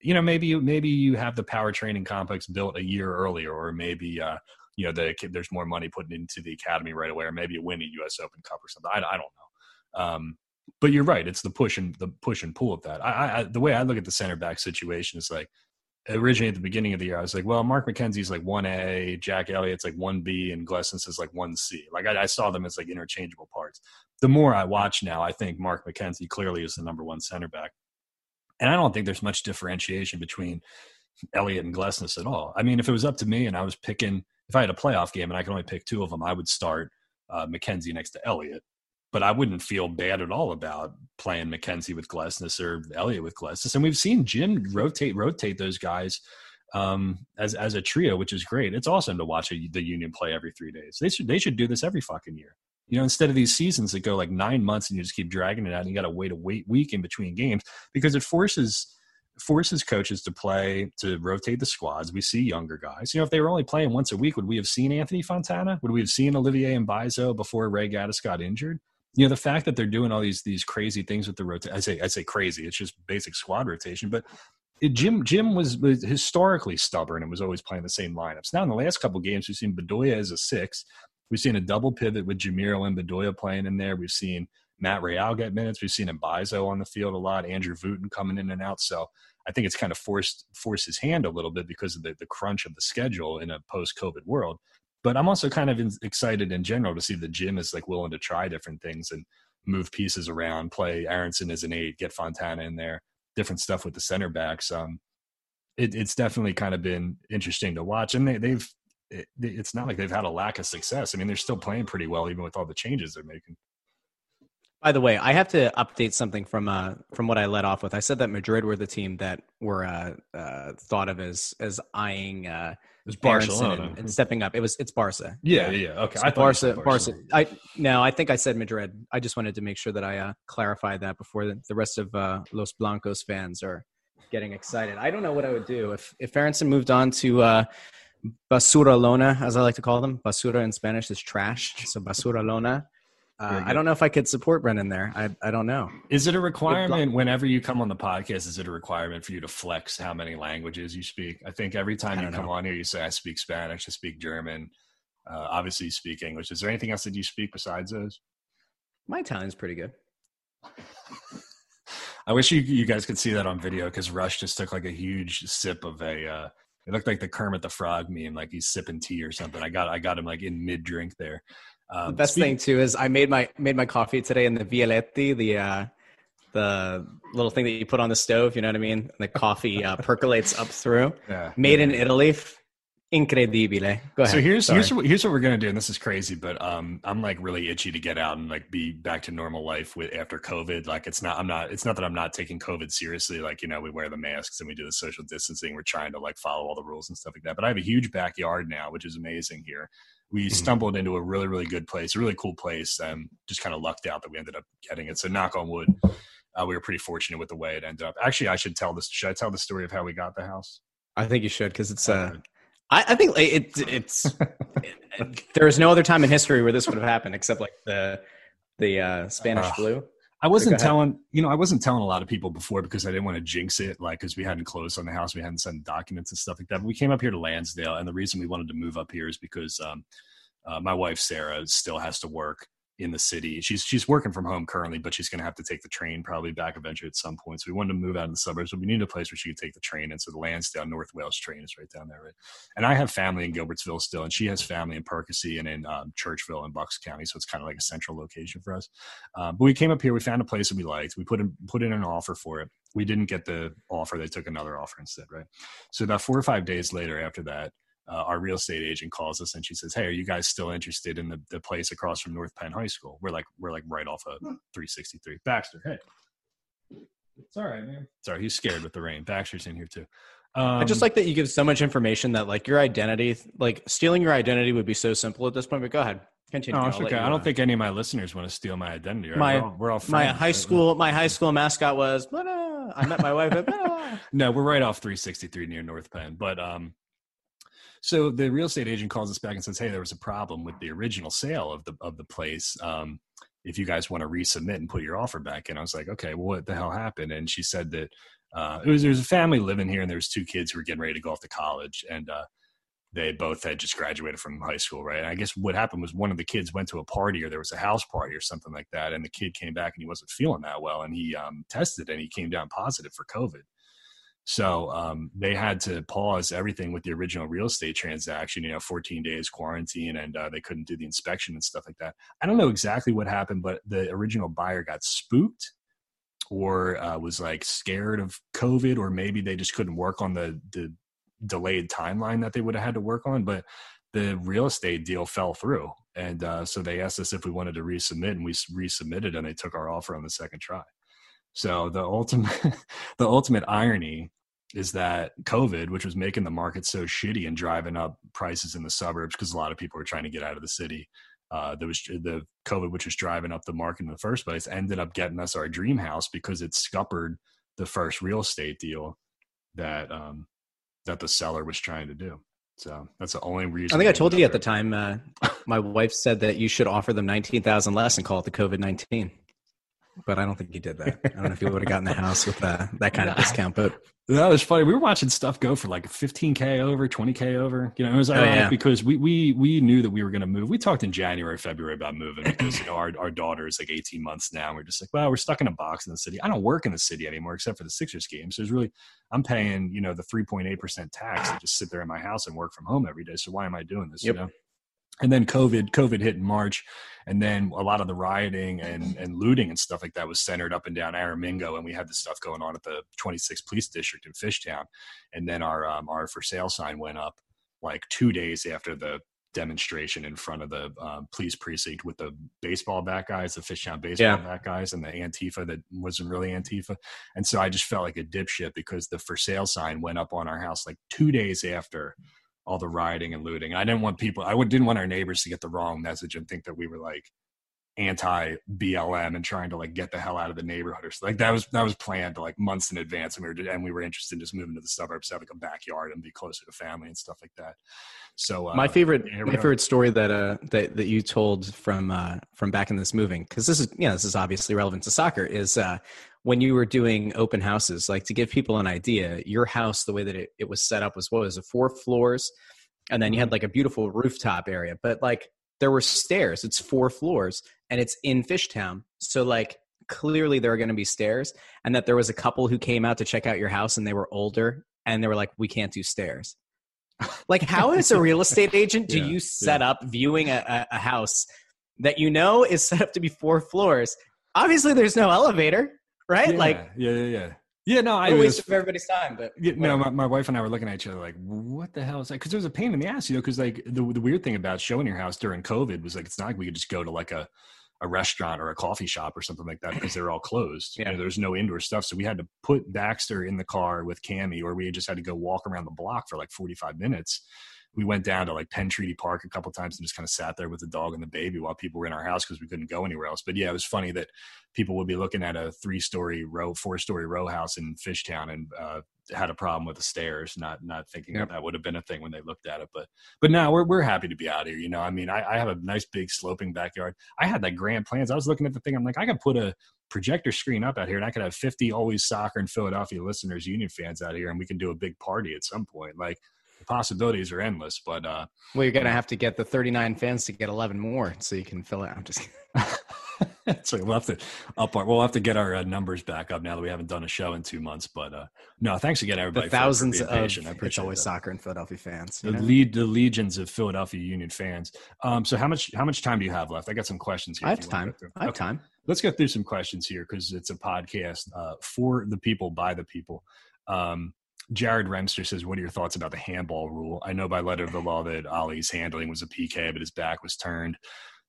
you know, maybe you, maybe you have the power training complex built a year earlier, or maybe, uh, you know, the, there's more money put into the academy right away, or maybe you win a U.S. Open Cup or something. I, I don't know. Um, but you're right. It's the push and the push and pull of that. I, I, the way I look at the center back situation is like, originally at the beginning of the year, I was like, well, Mark McKenzie's like one A, Jack Elliott's like one B, and Glesnes is like one C. Like I, I saw them as like interchangeable parts. The more I watch now, I think Mark McKenzie clearly is the number one center back, and I don't think there's much differentiation between Elliott and Glesnes at all. I mean, if it was up to me and I was picking, if I had a playoff game and I could only pick two of them, I would start uh, McKenzie next to Elliott. But I wouldn't feel bad at all about playing McKenzie with Glesnes or Elliott with Glesnes. And we've seen Jim rotate rotate those guys um, as as a trio, which is great. It's awesome to watch a, the Union play every three days. They should they should do this every fucking year. You know, instead of these seasons that go like nine months and you just keep dragging it out, and you got to wait a wait week in between games because it forces forces coaches to play to rotate the squads. We see younger guys. You know, if they were only playing once a week, would we have seen Anthony Fontana? Would we have seen Olivier Mbaizo before Ray Gaddis got injured? You know, the fact that they're doing all these these crazy things with the rotation. I say I say crazy. It's just basic squad rotation, but. It, Jim Jim was, was historically stubborn and was always playing the same lineups. Now in the last couple games, we've seen Bedoya as a six. We've seen a double pivot with Jamiro and Bedoya playing in there. We've seen Matt Real get minutes. We've seen Mbaizo on the field a lot. Andrew Wooten coming in and out. So I think it's kind of forced forced his hand a little bit because of the, the crunch of the schedule in a post COVID world. But I'm also kind of in, excited in general to see the Jim is like willing to try different things and move pieces around, play Aaronson as an eight, get Fontana in there, different stuff with the center backs. Um, it, it's definitely kind of been interesting to watch, and they, they've. It, it's not like they've had a lack of success. I mean, they're still playing pretty well, even with all the changes they're making. By the way, I have to update something from uh, from what I led off with. I said that Madrid were the team that were uh, uh, thought of as as eyeing uh, It was Barcelona. and, and stepping up. It was it's Barca. yeah, yeah, Okay, So I Barca, Barca. I no, I think I said Madrid. I just wanted to make sure that I uh, clarified that before the, the rest of uh, Los Blancos fans are getting excited. I don't know what I would do if if Aaronson moved on to uh, Basura Lona, as I like to call them. Basura in Spanish is trash, so Basura Lona. Uh, I don't know if I could support Brendan there. I I don't know. Is it a requirement whenever you come on the podcast? Is it a requirement for you to flex how many languages you speak? I think every time you come know. on here, you say, I speak Spanish, I speak German. Uh, obviously, you speak English. Is there anything else that you speak besides those? My Italian's pretty good. I wish you you guys could see that on video because Rush just took like a huge sip of a. Uh, it looked like the Kermit the Frog meme, like he's sipping tea or something. I got I got him like in mid drink there. Um, the best speak- thing too is I made my made my coffee today in the Bialetti, the uh, the little thing that you put on the stove. You know what I mean? The coffee uh, percolates up through. Yeah. Made in Italy. Incredibile. Go ahead. So here's Sorry. here's what, here's what we're gonna do, and this is crazy, but um, I'm like really itchy to get out and like be back to normal life with after COVID. Like it's not, I'm not, it's not that I'm not taking COVID seriously. Like you know, we wear the masks and we do the social distancing. We're trying to like follow all the rules and stuff like that. But I have a huge backyard now, which is amazing here. We Mm-hmm. stumbled into a really really good place, a really cool place. and just kind of lucked out that we ended up getting it. So knock on wood, uh, we were pretty fortunate with the way it ended up. Actually, I should tell this. Should I tell the story of how we got the house? I think you should because it's uh, I, I think like, it, it's there is no other time in history where this would have happened except like the the uh, Spanish Ugh. flu. I wasn't telling, you know, I wasn't telling a lot of people before because I didn't want to jinx it, like because we hadn't closed on the house, we hadn't sent documents and stuff like that. But we came up here to Lansdale, and the reason we wanted to move up here is because um, uh, my wife Sarah still has to work in the city. She's she's working from home currently, but she's going to have to take the train probably back eventually at some point. So we wanted to move out in the suburbs, but we needed a place where she could take the train. And so the Lansdale North Wales train is right down there, right? And I have family in Gilbertsville still, and she has family in Percy and in um, Churchville and Bucks County. So it's kind of like a central location for us. Um, but we came up here, we found a place that we liked. We put in put in an offer for it. We didn't get the offer; they took another offer instead, right? So about four or five days later, after that, uh, our real estate agent calls us and she says, "Hey, are you guys still interested in the, the place across from North Penn High School? We're like we're like right off of 363." Baxter, hey, it's all right, man. Sorry, he's scared with the rain. Baxter's in here too. Um, I just like that you give so much information that like your identity, like stealing your identity would be so simple at this point. But go ahead, continue. No, I'll it's okay. you, I don't think any of my listeners want to steal my identity. Right? My- we're all, we're all my high right? school my high school mascot was. blah, blah. I met my wife at. blah. No, we're right off 363 near North Penn. But um, so the real estate agent calls us back and says, "Hey, there was a problem with the original sale of the of the place. Um, if you guys want to resubmit and put your offer back in." I was like, "Okay, well, what the hell happened?" And she said that uh, it was there was a family living here, and there was two kids who were getting ready to go off to college, and uh, they both had just graduated from high school, right? And I guess what happened was one of the kids went to a party or there was a house party or something like that, and the kid came back and he wasn't feeling that well, and he um, tested and he came down positive for COVID. So um, they had to pause everything with the original real estate transaction, you know, 14 days quarantine, and uh, they couldn't do the inspection and stuff like that. I don't know exactly what happened, but the original buyer got spooked or uh, was like scared of COVID, or maybe they just couldn't work on the, the delayed timeline that they would have had to work on. But the real estate deal fell through. And uh, so they asked us if we wanted to resubmit, and we resubmitted, and they took our offer on the second try. So the ultimate, the ultimate irony is that COVID, which was making the market so shitty and driving up prices in the suburbs because a lot of people were trying to get out of the city. Uh, there was the COVID, which was driving up the market in the first place, ended up getting us our dream house because it scuppered the first real estate deal that um, that the seller was trying to do. So that's the only reason. I think I told you at the time. Uh, my wife said that you should offer them nineteen thousand less and call it the COVID nineteen. But I don't think you did that. I don't know if he would have gotten the house with uh, that kind of discount. But That was funny. We were watching stuff go for like 15k over, 20k over. You know, it was Oh, yeah. because we we we knew that we were going to move. We talked in January, February about moving because you know our our daughter is like 18 months now. And we're just like, well, we're stuck in a box in the city. I don't work in the city anymore except for the Sixers games. So it's really, I'm paying you know the 3.8 percent tax to just sit there in my house and work from home every day. So why am I doing this? Yep. You know. And then COVID, COVID hit in March, and then a lot of the rioting and, and looting and stuff like that was centered up and down Aramingo, and we had this stuff going on at the 26th Police District in Fishtown, and then our um, our for sale sign went up like two days after the demonstration in front of the um, police precinct with the baseball bat guys, the Fishtown baseball Yeah. bat guys, and the Antifa that wasn't really Antifa, and so I just felt like a dipshit because the for sale sign went up on our house like two days after all the rioting and looting. I didn't want people. I would, didn't want our neighbors to get the wrong message and think that we were like anti BLM and trying to like get the hell out of the neighborhood or something. Like that was that was planned like months in advance, and we were and we were interested in just moving to the suburbs, to have like a backyard and be closer to family and stuff like that. So uh, my favorite here we my favorite story that uh that, that you told from uh from back in this moving because this is yeah this is obviously relevant to soccer is uh when you were doing open houses like to give people an idea your house the way that it, it was set up was what was it four floors and then you Mm-hmm. had like a beautiful rooftop area but like there were stairs it's four floors and it's in fishtown so like clearly there are going to be stairs, and that there was a couple who came out to check out your house and they were older and they were like, "We can't do stairs." like, how as a real estate agent do Yeah, you set up viewing a, a house that you know is set up to be four floors? Obviously, there's no elevator, right? Yeah, Like, yeah, yeah, yeah. Yeah, no, I a was waste of everybody's time. But Yeah, no, my, my wife and I were looking at each other like, what the hell is that? Because there was a pain in the ass, you know, because like the, the weird thing about showing your house during COVID was like, it's not like we could just go to like a, a restaurant or a coffee shop or something like that because they're all closed. Yeah. You know, there's no indoor stuff. So we had to put Baxter in the car with Cammy or we just had to go walk around the block for like 45 minutes. We went down to like Penn Treaty Park a couple times and just kind of sat there with the dog and the baby while people were in our house because we couldn't go anywhere else. But yeah, it was funny that people would be looking at a three story row, four story row house in Fishtown and uh, had a problem with the stairs, not not thinking Yep. that that would have been a thing when they looked at it. But but now we're we're happy to be out here. You know, I mean, I, I have a nice big sloping backyard. I had like grand plans. I was looking at the thing. I'm like, I could put a projector screen up out here, and I could have 50 always soccer and Philadelphia listeners, Union fans out here, and we can do a big party at some point. Like possibilities are endless. But uh, well, you're gonna have to get the 39 fans to get 11 more so you can fill it. I'm just. so we'll have to up our, we'll have to get our uh, numbers back up now that we haven't done a show in two months. But uh, no, thanks again everybody. the for- for thousands being of patient. I appreciate always that. soccer and Philadelphia fans. The know? lead, the legions of Philadelphia Union fans. Um, so how much how much time do you have left? I got some questions here. I have time. I have Okay. time. Let's go through some questions here because it's a podcast uh, for the people by the people. Um, Jared Remster says, "What are your thoughts about the handball rule? I know by letter of the law that Ali's handling was a PK, but his back was turned.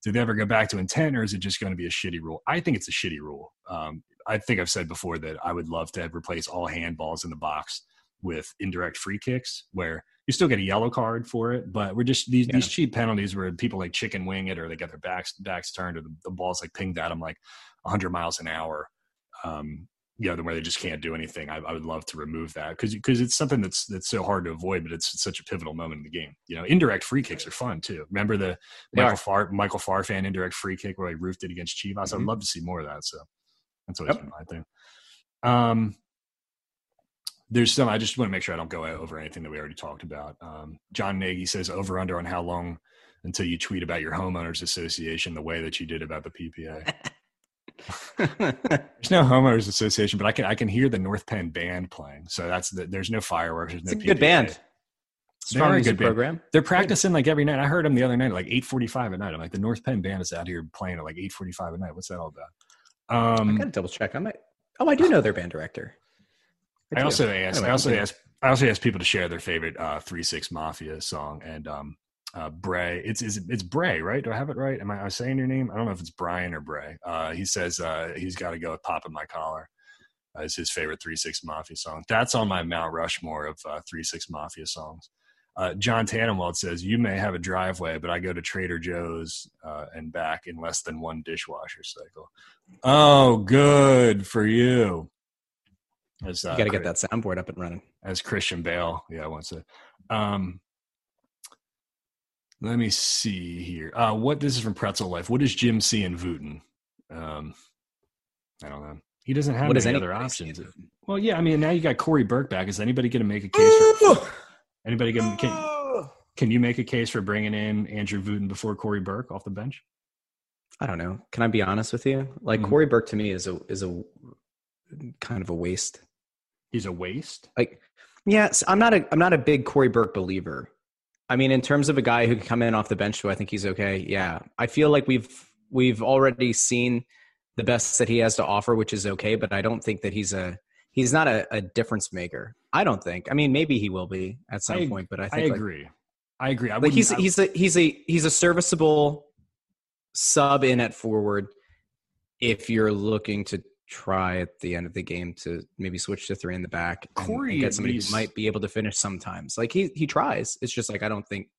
Did they ever go back to intent, or is it just going to be a shitty rule? I think it's a shitty rule. Um, I think I've said before that I would love to replace all handballs in the box with indirect free kicks, where you still get a yellow card for it, but we're just these Yeah. these cheap penalties where people like chicken wing it, or they get their backs backs turned, or the, the balls like pinged at them like 100 miles an hour. Um, you know, where they just can't do anything. I, I would love to remove that because because it's something that's that's so hard to avoid, but it's such a pivotal moment in the game. You know, indirect free kicks are fun too. Remember the They Michael are. Far Michael Farfan indirect free kick where he roofed it against Chivas. I'd Mhm. love to see more of that. So that's always Yep. been my thing. Um, there's some. I just want to make sure I don't go over anything that we already talked about. Um, John Nagy says over under on how long until you tweet about your homeowners association the way that you did about the PPA. There's no homeowners association, but I can I can hear the North Penn band playing. So that's the, there's no fireworks. There's it's a no good band. Strong good band. program. They're practicing like every night. I heard them the other night, at like eight forty-five at night. I'm like, the North Penn band is out here playing at like eight forty-five at night. What's that all about? I Um, gotta double check. I might. Oh, I do know their band director. I do. also asked. Anyway, I also asked. I also asked people to share their favorite uh, Three Six Mafia song, and um, uh, Bray. It's is it's Bray, right? Do I have it right? Am I, am I saying your name? I don't know if it's Brian or Bray. Uh, he says uh, he's got to go with "Pop in My Collar." Uh, is his favorite Three Six Mafia song. That's on my Mount Rushmore of uh, Three Six Mafia songs. Uh, John Tannenwald says, "You may have a driveway, but I go to Trader Joe's uh, and back in less than one dishwasher cycle." Oh, good for you. As, uh, You got to get that soundboard up and running. as Christian Bale. Yeah, wants to. Um, let me see here. Uh, what this is from Pretzel Life. What does Jim see in Wooten? Um, I don't know. He doesn't have What any other options. Well, yeah. I mean, now you got Corey Burke back. Is anybody going to make a case for? Anybody can, can can you make a case for bringing in Andrew Wooten before Corey Burke off the bench? I don't know. Can I be honest with you? Like Mhm. Corey Burke to me is a is a kind of a waste. He's a waste. Like, yes, I'm not a I'm not a big Corey Burke believer. I mean, in terms of a guy who can come in off the bench, do I think he's okay? Yeah, I feel like we've we've already seen the best that he has to offer, which is okay. But I don't think that he's a he's not a, a difference maker. I don't think. I mean, maybe he will be at some I- point, but I think I, think like, agree. I agree. I like he's I- he's a he's a he's a serviceable sub in at forward if you're looking to try at the end of the game to maybe switch to three in the back and- and, Corey get somebody least- who might be able to finish sometimes. Like he he tries. It's just like I don't think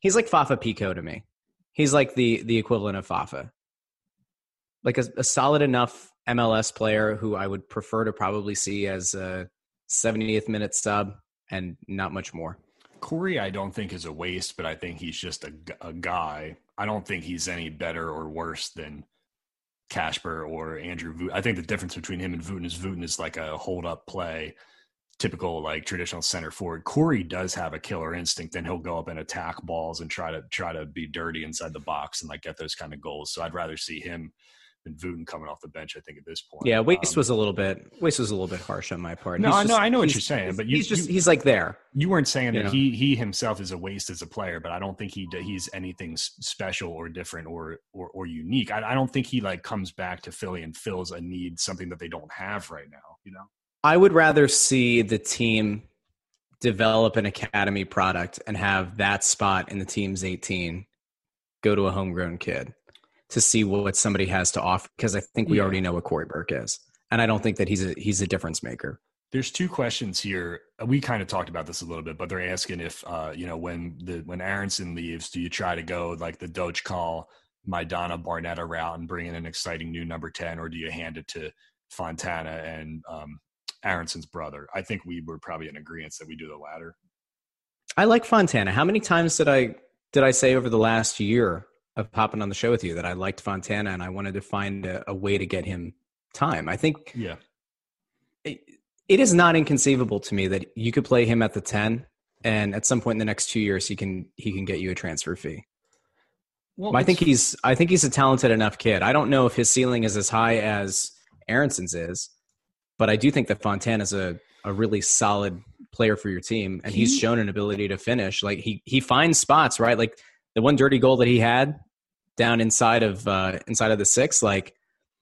he's like Fafa Picault to me. He's like the the equivalent of Fafa. Like a, a solid enough MLS player who I would prefer to probably see as a 70th minute sub and not much more. Corey, I don't think is a waste, but I think he's just a, a guy. I don't think he's any better or worse than Casper or Andrew Voot. I think the difference between him and Wooten is Wooten is like a hold up play, typical like traditional center forward. Corey does have a killer instinct, and he'll go up and attack balls and try to try to be dirty inside the box and like get those kind of goals. So I'd rather see him and Wooten coming off the bench. I think at this point. Yeah, Waste Um, was a little bit Waste was a little bit harsh on my part. No, He's I know- just- I know what you're saying, but you- he's just you- he's like there. You weren't saying You that know? he he himself is a waste as a player, but I don't think he he's anything special or different or or, or unique. I, I don't think he like comes back to Philly and fills a need, something that they don't have right now. You know, I would rather see the team develop an academy product and have that spot in the team's 18 go to a homegrown kid to see what somebody has to offer because I think we Yeah. already know what Corey Burke is. And I don't think that he's a he's a difference maker. there's two questions here. We kind of talked about this a little bit, but they're asking if uh, you know when the when Aaronson leaves, do you try to go like the Dockal Maidana Barnetta route and bring in an exciting new number ten, or do you hand it to Fontana and um, Aaronson's brother? I think we were probably in agreement that we do the latter. I like Fontana. How many times did I did I say over the last year of popping on the show with you that I liked Fontana and I wanted to find a, a way to get him time? I think Yeah. it, it is not inconceivable to me that you could play him at the 10 and at some point in the next 2 years he can he can get you a transfer fee. Well, I think he's I think he's a talented enough kid. I don't know if his ceiling is as high as Aaronson's is, but I do think that Fontana's a a really solid player for your team and he's shown an ability to finish. Like he he finds spots, right? Like the one dirty goal that he had down inside of uh inside of the 6 like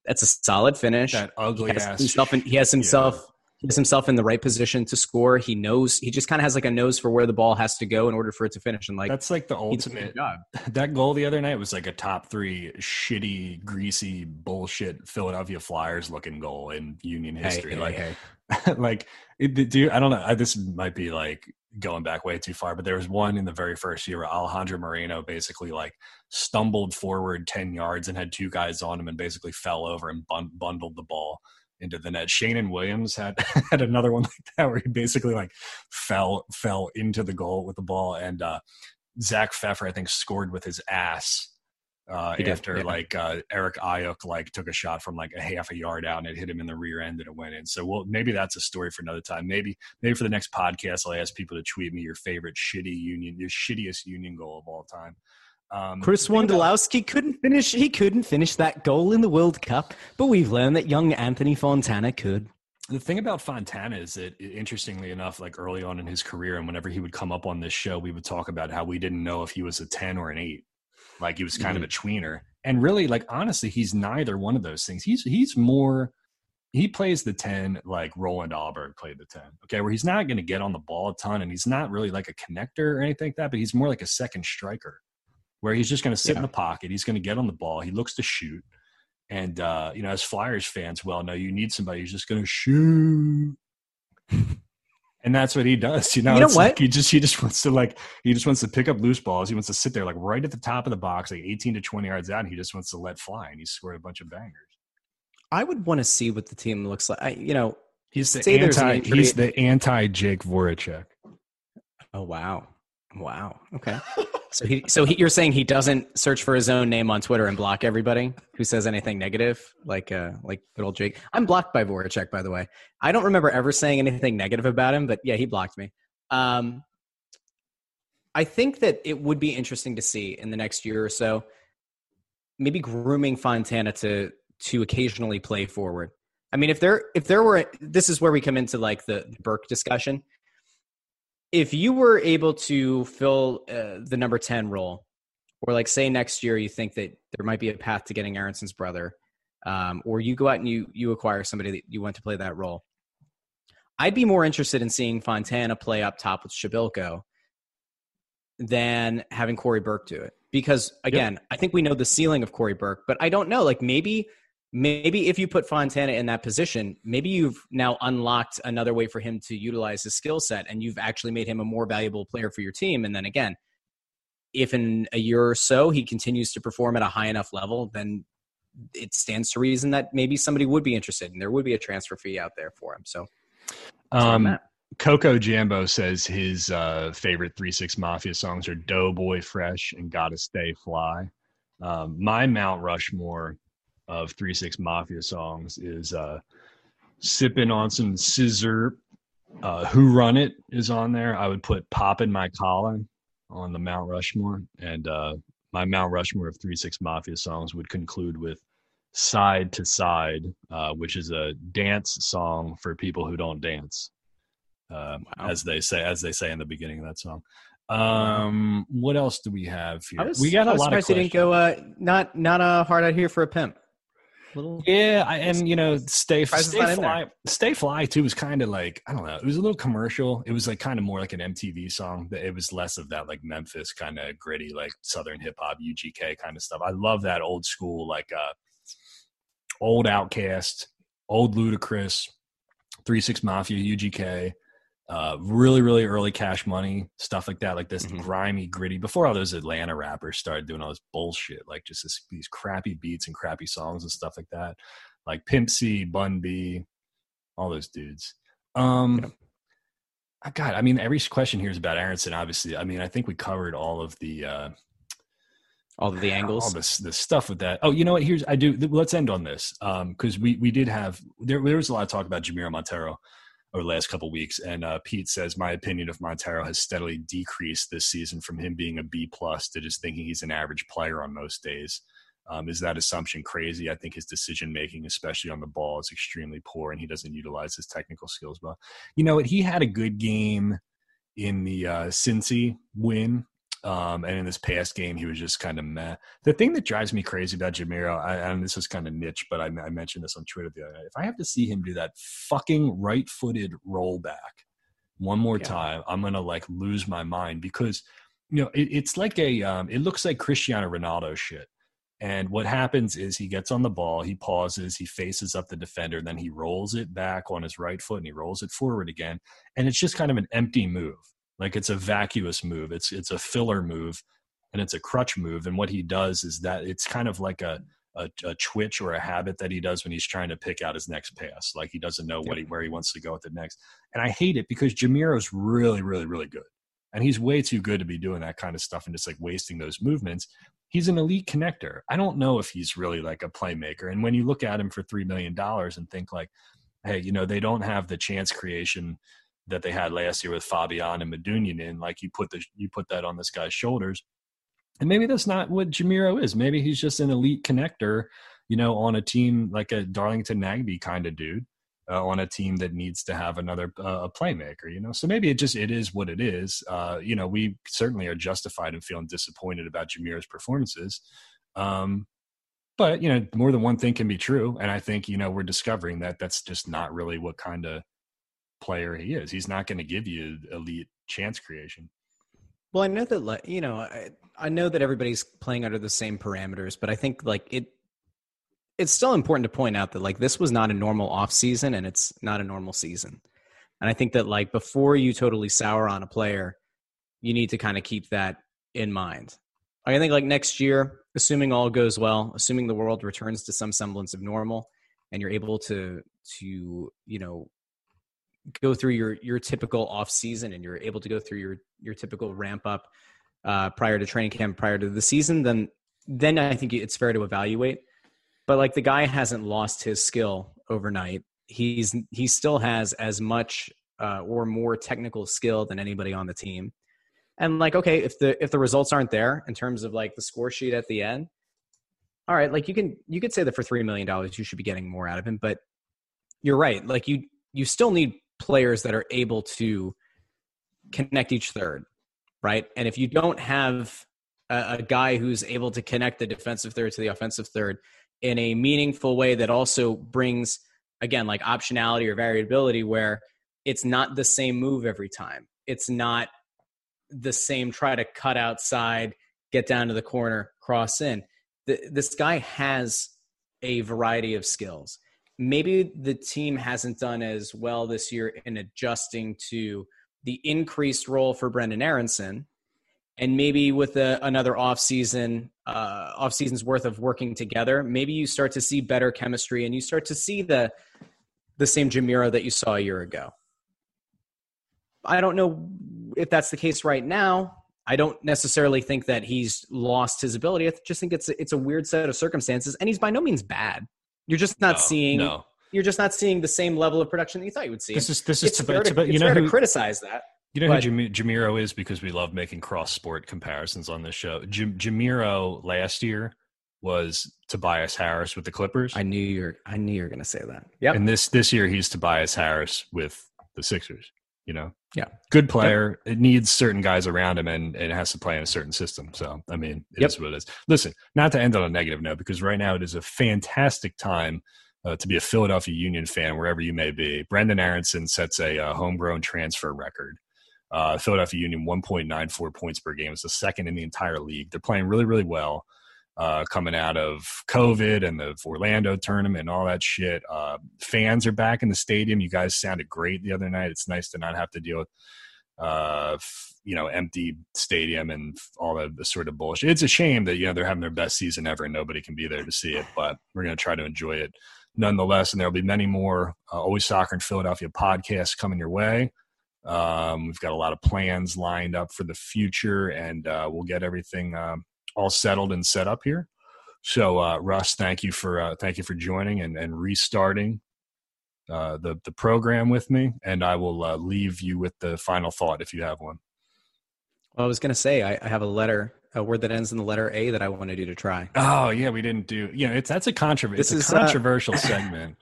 that's a solid finish. that ugly he has ass. himself in, he has himself has himself in the right position to score. He knows he just kind of has like a nose for where the ball has to go in order for it to finish. And like That's like the he does a good ultimate. job. That goal the other night was like a top three shitty, greasy, bullshit Philadelphia Flyers looking goal in Union history. Hey, hey, like, hey. like do you, I don't know. I, this might be like going back way too far, but there was one in the very first year where Alejandro Moreno basically like stumbled forward 10 yards and had two guys on him and basically fell over and bun- bundled the ball into the net. Sheanon Williams had had another one like that where he basically like fell fell into the goal with the ball and uh Zach Pfeffer I think scored with his ass uh, did, after yeah. like uh, Eric Ayuk like took a shot from like a half a yard out and it hit him in the rear end and it went in. So well, maybe that's a story for another time. Maybe maybe for the next podcast, I'll ask people to tweet me your favorite shitty union, your shittiest union goal of all time. Um, Chris think about- Wondolowski couldn't finish. He couldn't finish that goal in the World Cup, but we've learned that young Anthony Fontana could. the thing about Fontana is that, interestingly enough, like early on in his career, and whenever he would come up on this show, we would talk about how we didn't know if he was a 10 or an 8. Like he was kind of a tweener. And really, like, honestly, he's neither one of those things. He's, he's more, he plays the 10 like Roland Alberg played the 10, okay, where he's not going to get on the ball a ton and he's not really like a connector or anything like that, but he's more like a second striker where he's just going to sit in the pocket. He's going to get on the ball. He looks to shoot. And uh, you know, as Flyers fans well know, you need somebody who's just going to shoot, and that's what he does. You know, You know It's like he just he just wants to like he just wants to pick up loose balls. He wants to sit there like right at the top of the box, like eighteen to twenty yards out, and he just wants to let fly. And he scored a bunch of bangers. I would want to see what the team looks like. I, you know, He's the there's an anti. He's the anti Jake Voracek. oh wow, wow, okay. so he, so he, you're saying he doesn't search for his own name on Twitter and block everybody who says anything negative, like uh, like good old Jake. I'm blocked by Voracek, by the way. I don't remember ever saying anything negative about him, but yeah, he blocked me. Um, I think that it would be interesting to see in the next year or so, maybe grooming Fontana to to occasionally play forward. I mean, if there if there were this is where we come into like the, the Burke discussion. If you were able to fill uh, the number ten role, or like say next year you think that there might be a path to getting Aaronson's brother, um, or you go out and you you acquire somebody that you want to play that role. I'd be more interested in seeing Fontana play up top with Przybylko than having Corey Burke do it. Because again, I think we know the ceiling of Corey Burke, but I don't know. Like maybe, maybe if you put Fontana in that position, maybe you've now unlocked another way for him to utilize his skill set, and you've actually made him a more valuable player for your team. And then again, if in a year or so he continues to perform at a high enough level, then it stands to reason that maybe somebody would be interested, and there would be a transfer fee out there for him. So, that's where I'm Um. Coco Jambo says his uh, favorite Three Six Mafia songs are "Doughboy Fresh" and "Gotta Stay Fly." Um, my Mount Rushmore of Three Six Mafia songs is uh, "Sipping on Some Scissor." Uh, "Who Run It" is on there. I would put "Poppin' My Collar" on the Mount Rushmore, and uh, my Mount Rushmore of Three Six Mafia songs would conclude with Side to Side, uh, which is a dance song for people who don't dance, uh, Wow. as they say, as they say in the beginning of that song. Um, what else do we have here? Was, we got I a lot of you didn't go. Uh, not not a hard out here for a pimp. Little. Yeah, I, and you know, stay stay fly, stay fly too was kind of like I don't know. It was a little commercial. It was like kind of more like an MTV song. but It was less of that like Memphis kind of gritty like Southern hip hop UGK kind of stuff. I love that old school like uh old OutKast, old Ludacris, Three Six Mafia, UGK. Uh, really, really early Cash Money stuff like that, like this Mhm. grimy, gritty. Before all those Atlanta rappers started doing all this bullshit, like just this, these crappy beats and crappy songs and stuff like that, like Pimp C, Bun B, all those dudes. Um, I God, I mean, every question here is about Aaronson. Obviously, I mean, I think we covered all of the uh, All of the angles, all this the stuff with that. Oh, you know what? Here's I do. Let's end on this because we we did have there there was a lot of talk about Jamiro Monteiro over the last couple weeks, and uh, Pete says my opinion of Monteiro has steadily decreased this season from him being a B plus to just thinking he's an average player on most days. Um, is that assumption crazy? I think his decision making, especially on the ball, is extremely poor, and he doesn't utilize his technical skills well. You know what? He had a good game in the uh, Cincy win, um, and in this past game, he was just kind of meh. The thing that drives me crazy about Jamiro, I, and this is kind of niche, but I, I mentioned this on Twitter the other night. If I have to see him do that fucking right-footed rollback one more Yeah. time, I'm gonna like lose my mind because you know it, it's like a, um, it looks like Cristiano Ronaldo shit. And what happens is he gets on the ball, he pauses, he faces up the defender, and then he rolls it back on his right foot and he rolls it forward again. And it's just kind of an empty move. Like it's a vacuous move. It's it's a filler move and it's a crutch move. And what he does is that it's kind of like a a, a twitch or a habit that he does when he's trying to pick out his next pass. Like he doesn't know what he, where he wants to go with it next. And I hate it because Jamiro's really, really, really good. And he's way too good to be doing that kind of stuff and just like wasting those movements. He's an elite connector. I don't know if he's really like a playmaker. And when you look at him for $3 million and think like, hey, you know, they don't have the chance creation that they had last year with Fabian and Medunjanin in, like you put the you put that on this guy's shoulders. And maybe that's not what Jamiro is. Maybe he's just an elite connector, you know, on a team like a Darlington Nagbe kind of dude, uh, on a team that needs to have another uh, a playmaker, you know. So maybe it just it is what it is. Uh, you know, we certainly are justified in feeling disappointed about Jamiro's performances. Um, but you know, more than one thing can be true, and I think you know we're discovering that that's just not really what kind of player he is. He's not going to give you elite chance creation. Well, I know that, you know, I, I know that everybody's playing under the same parameters, but I think like it, it's still important to point out that like this was not a normal off season and it's not a normal season. And I think that like before you totally sour on a player, you need to kind of keep that in mind. I think like next year, assuming all goes well, assuming the world returns to some semblance of normal, and you're able to to you know go through your your typical off season and you're able to go through your your typical ramp up uh, prior to training camp, prior to the season, then then I think it's fair to evaluate. But like the guy hasn't lost his skill overnight. He's he still has as much uh, or more technical skill than anybody on the team. And like, okay, if the if the results aren't there in terms of like the score sheet at the end, all right, like you can you could say that for three million dollars you should be getting more out of him. But you're right, like you you still need players that are able to connect each third, right? And if you don't have a, a guy who's able to connect the defensive third to the offensive third in a meaningful way that also brings again like optionality or variability where it's not the same move every time. It's not the same try to cut outside, get down to the corner, cross in. The, this guy has a variety of skills. Maybe the team hasn't done as well this year in adjusting to the increased role for Brendan Aaronson. And maybe with a, another off season, uh, off season's worth of working together, maybe you start to see better chemistry and you start to see the the same Jamiro that you saw a year ago. I don't know if that's the case right now. I don't necessarily think that he's lost his ability. I just think it's it's a weird set of circumstances, and he's by no means bad. You're just not No, seeing no. you're just not seeing the same level of production that you thought you would see. This is this is it's to, fair it's to, about, you know fair who to criticize that. you know but- who Jam- Jamiro is because we love making cross sport comparisons on this show. Jam- Jamiro last year was Tobias Harris with the Clippers. I knew you're. I knew you were going to say that. Yeah. And this this year he's Tobias Harris with the Sixers. You know, Yeah. good player. It needs certain guys around him, and, and it has to play in a certain system. So, I mean, it is Yep. what it is. Listen, not to end on a negative note, because right now it is a fantastic time uh, to be a Philadelphia Union fan, wherever you may be. Brendan Aaronson sets a uh, homegrown transfer record. Uh, Philadelphia Union 1.94 points per game is the second in the entire league. They're playing really, really well uh, coming out of COVID and the Orlando tournament and all that shit. Uh, fans are back in the stadium. You guys sounded great the other night. It's nice to not have to deal with, uh, f- you know, empty stadium and all the, the sort of bullshit. It's a shame that you know they're having their best season ever and nobody can be there to see it. But we're gonna try to enjoy it nonetheless. And there'll be many more uh, Always Soccer in Philadelphia podcasts coming your way. Um, we've got a lot of plans lined up for the future, and uh, we'll get everything um, all settled and set up here. So, uh, Russ, thank you for uh, thank you for joining and, and restarting uh, the the program with me, and I will uh, leave you with the final thought if you have one. Well, I was going to say I, I have a letter, a word that ends in the letter A that I wanted you to try. Oh yeah, we didn't do. You know, it's that's a controversial. This It's is, a uh, controversial segment.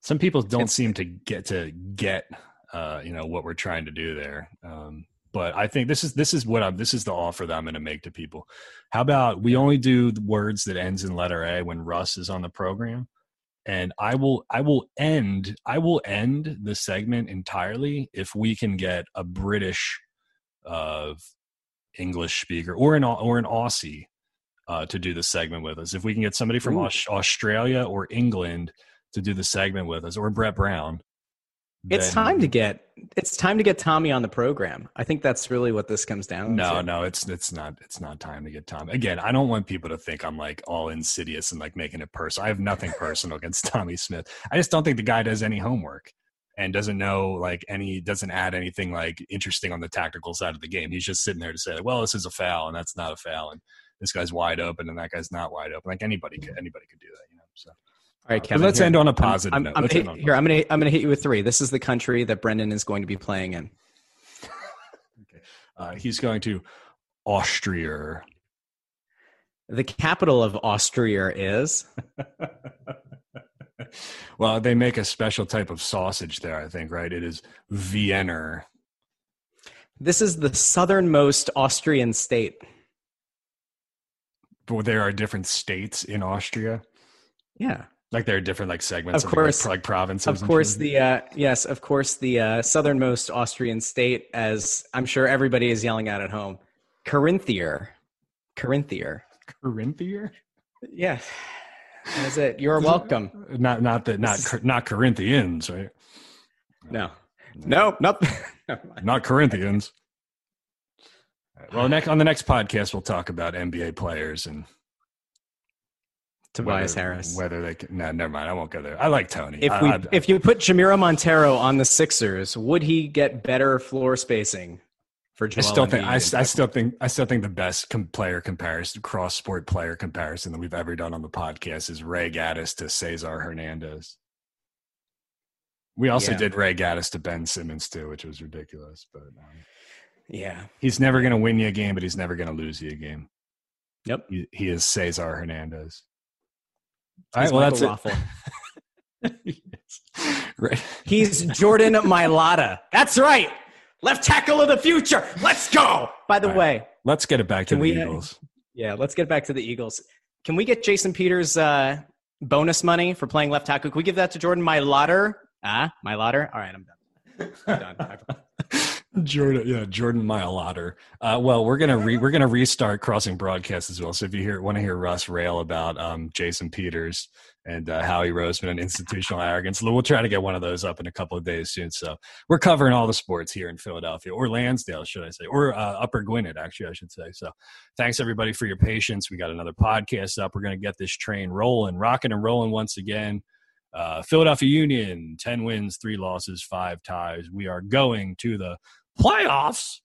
Some people don't seem to get to get uh, you know what we're trying to do there. Um, but I think this is this is what I'm this is the offer that I'm going to make to people. How about we only do words that ends in letter A when Russ is on the program, and I will I will end I will end the segment entirely if we can get a British uh, English speaker or an or an Aussie uh, to do the segment with us. If we can get somebody from. Aus- Australia or England to do the segment with us, or Brett Brown, It's time to get it's time to get Tommy on the program. I think that's really what this comes down No, to. no, no, it's it's not it's not time to get Tom. Again, I don't want people to think I'm like all insidious and like making it personal. I have nothing personal against Tommy Smith. I just don't think the guy does any homework and doesn't know like any doesn't add anything like interesting on the tactical side of the game. He's just sitting there to say, well, this is a foul and that's not a foul, and this guy's wide open and that guy's not wide open. Like anybody could anybody could do that, you know. So All right, But Kevin. let's here. end on a I'm- positive I'm, note. I'm, Let's hit- here, I'm gonna I'm gonna hit you with three. This is the country that Brendan is going to be playing in. uh, he's going to Austria. The capital of Austria is well, they make a special type of sausage there, I think, right? It is Vienna. this is the southernmost Austrian state. But there are different states in Austria. Yeah. Like there are different like segments Of like, course. like provinces. Of course, the uh, yes, of course, the uh, southernmost Austrian state, as I'm sure everybody is yelling out at home, Carinthier, Carinthier. Corinthian. Yeah, that's it. You're welcome. Not not that not This is- Cor- not Corinthians, right? No, no, nope. Not Corinthians. Right, Well, next on the next podcast, we'll talk about NBA players and Tobias whether, Harris. Whether they can, no, never mind. I won't go there. I like Tony. If we I- if you put Jamiro Monteiro on the Sixers, would he get better floor spacing for I still think I, I still think I still think the best com- player comparison, cross sport player comparison that we've ever done on the podcast is Ray Gaddis to Cesar Hernandez. We also Yeah. did Ray Gaddis to Ben Simmons too, which was ridiculous. But um, yeah. he's never going to win you a game, but he's never going to lose you a game. Yep. He, he is Cesar Hernandez. All right, well Michael that's Raffl. it. right. He's Jordan Mailata. That's right. Left tackle of the future. Let's go. By the right. way, Let's get it back to the we- Eagles. yeah, let's get back to the Eagles. Can we get Jason Peters uh, bonus money for playing left tackle? Can we give that to Jordan Mailata? Ah, Mailata. All right, I'm done. I'm done. Jordan, yeah, Jordan Milotter. Uh, well, we're gonna re- we're gonna restart crossing broadcast as well. So if you hear want to hear Russ rail about um, Jason Peters and uh, Howie Roseman and institutional arrogance, we'll try to get one of those up in a couple of days soon. So we're covering all the sports here in Philadelphia or Lansdale, should I say, or uh, Upper Gwynedd, actually, I should say. So thanks everybody for your patience. We got another podcast up. We're gonna get this train rolling, rocking and rolling once again. Uh, Philadelphia Union, 10 wins, three losses, five ties. We are going to the playoffs.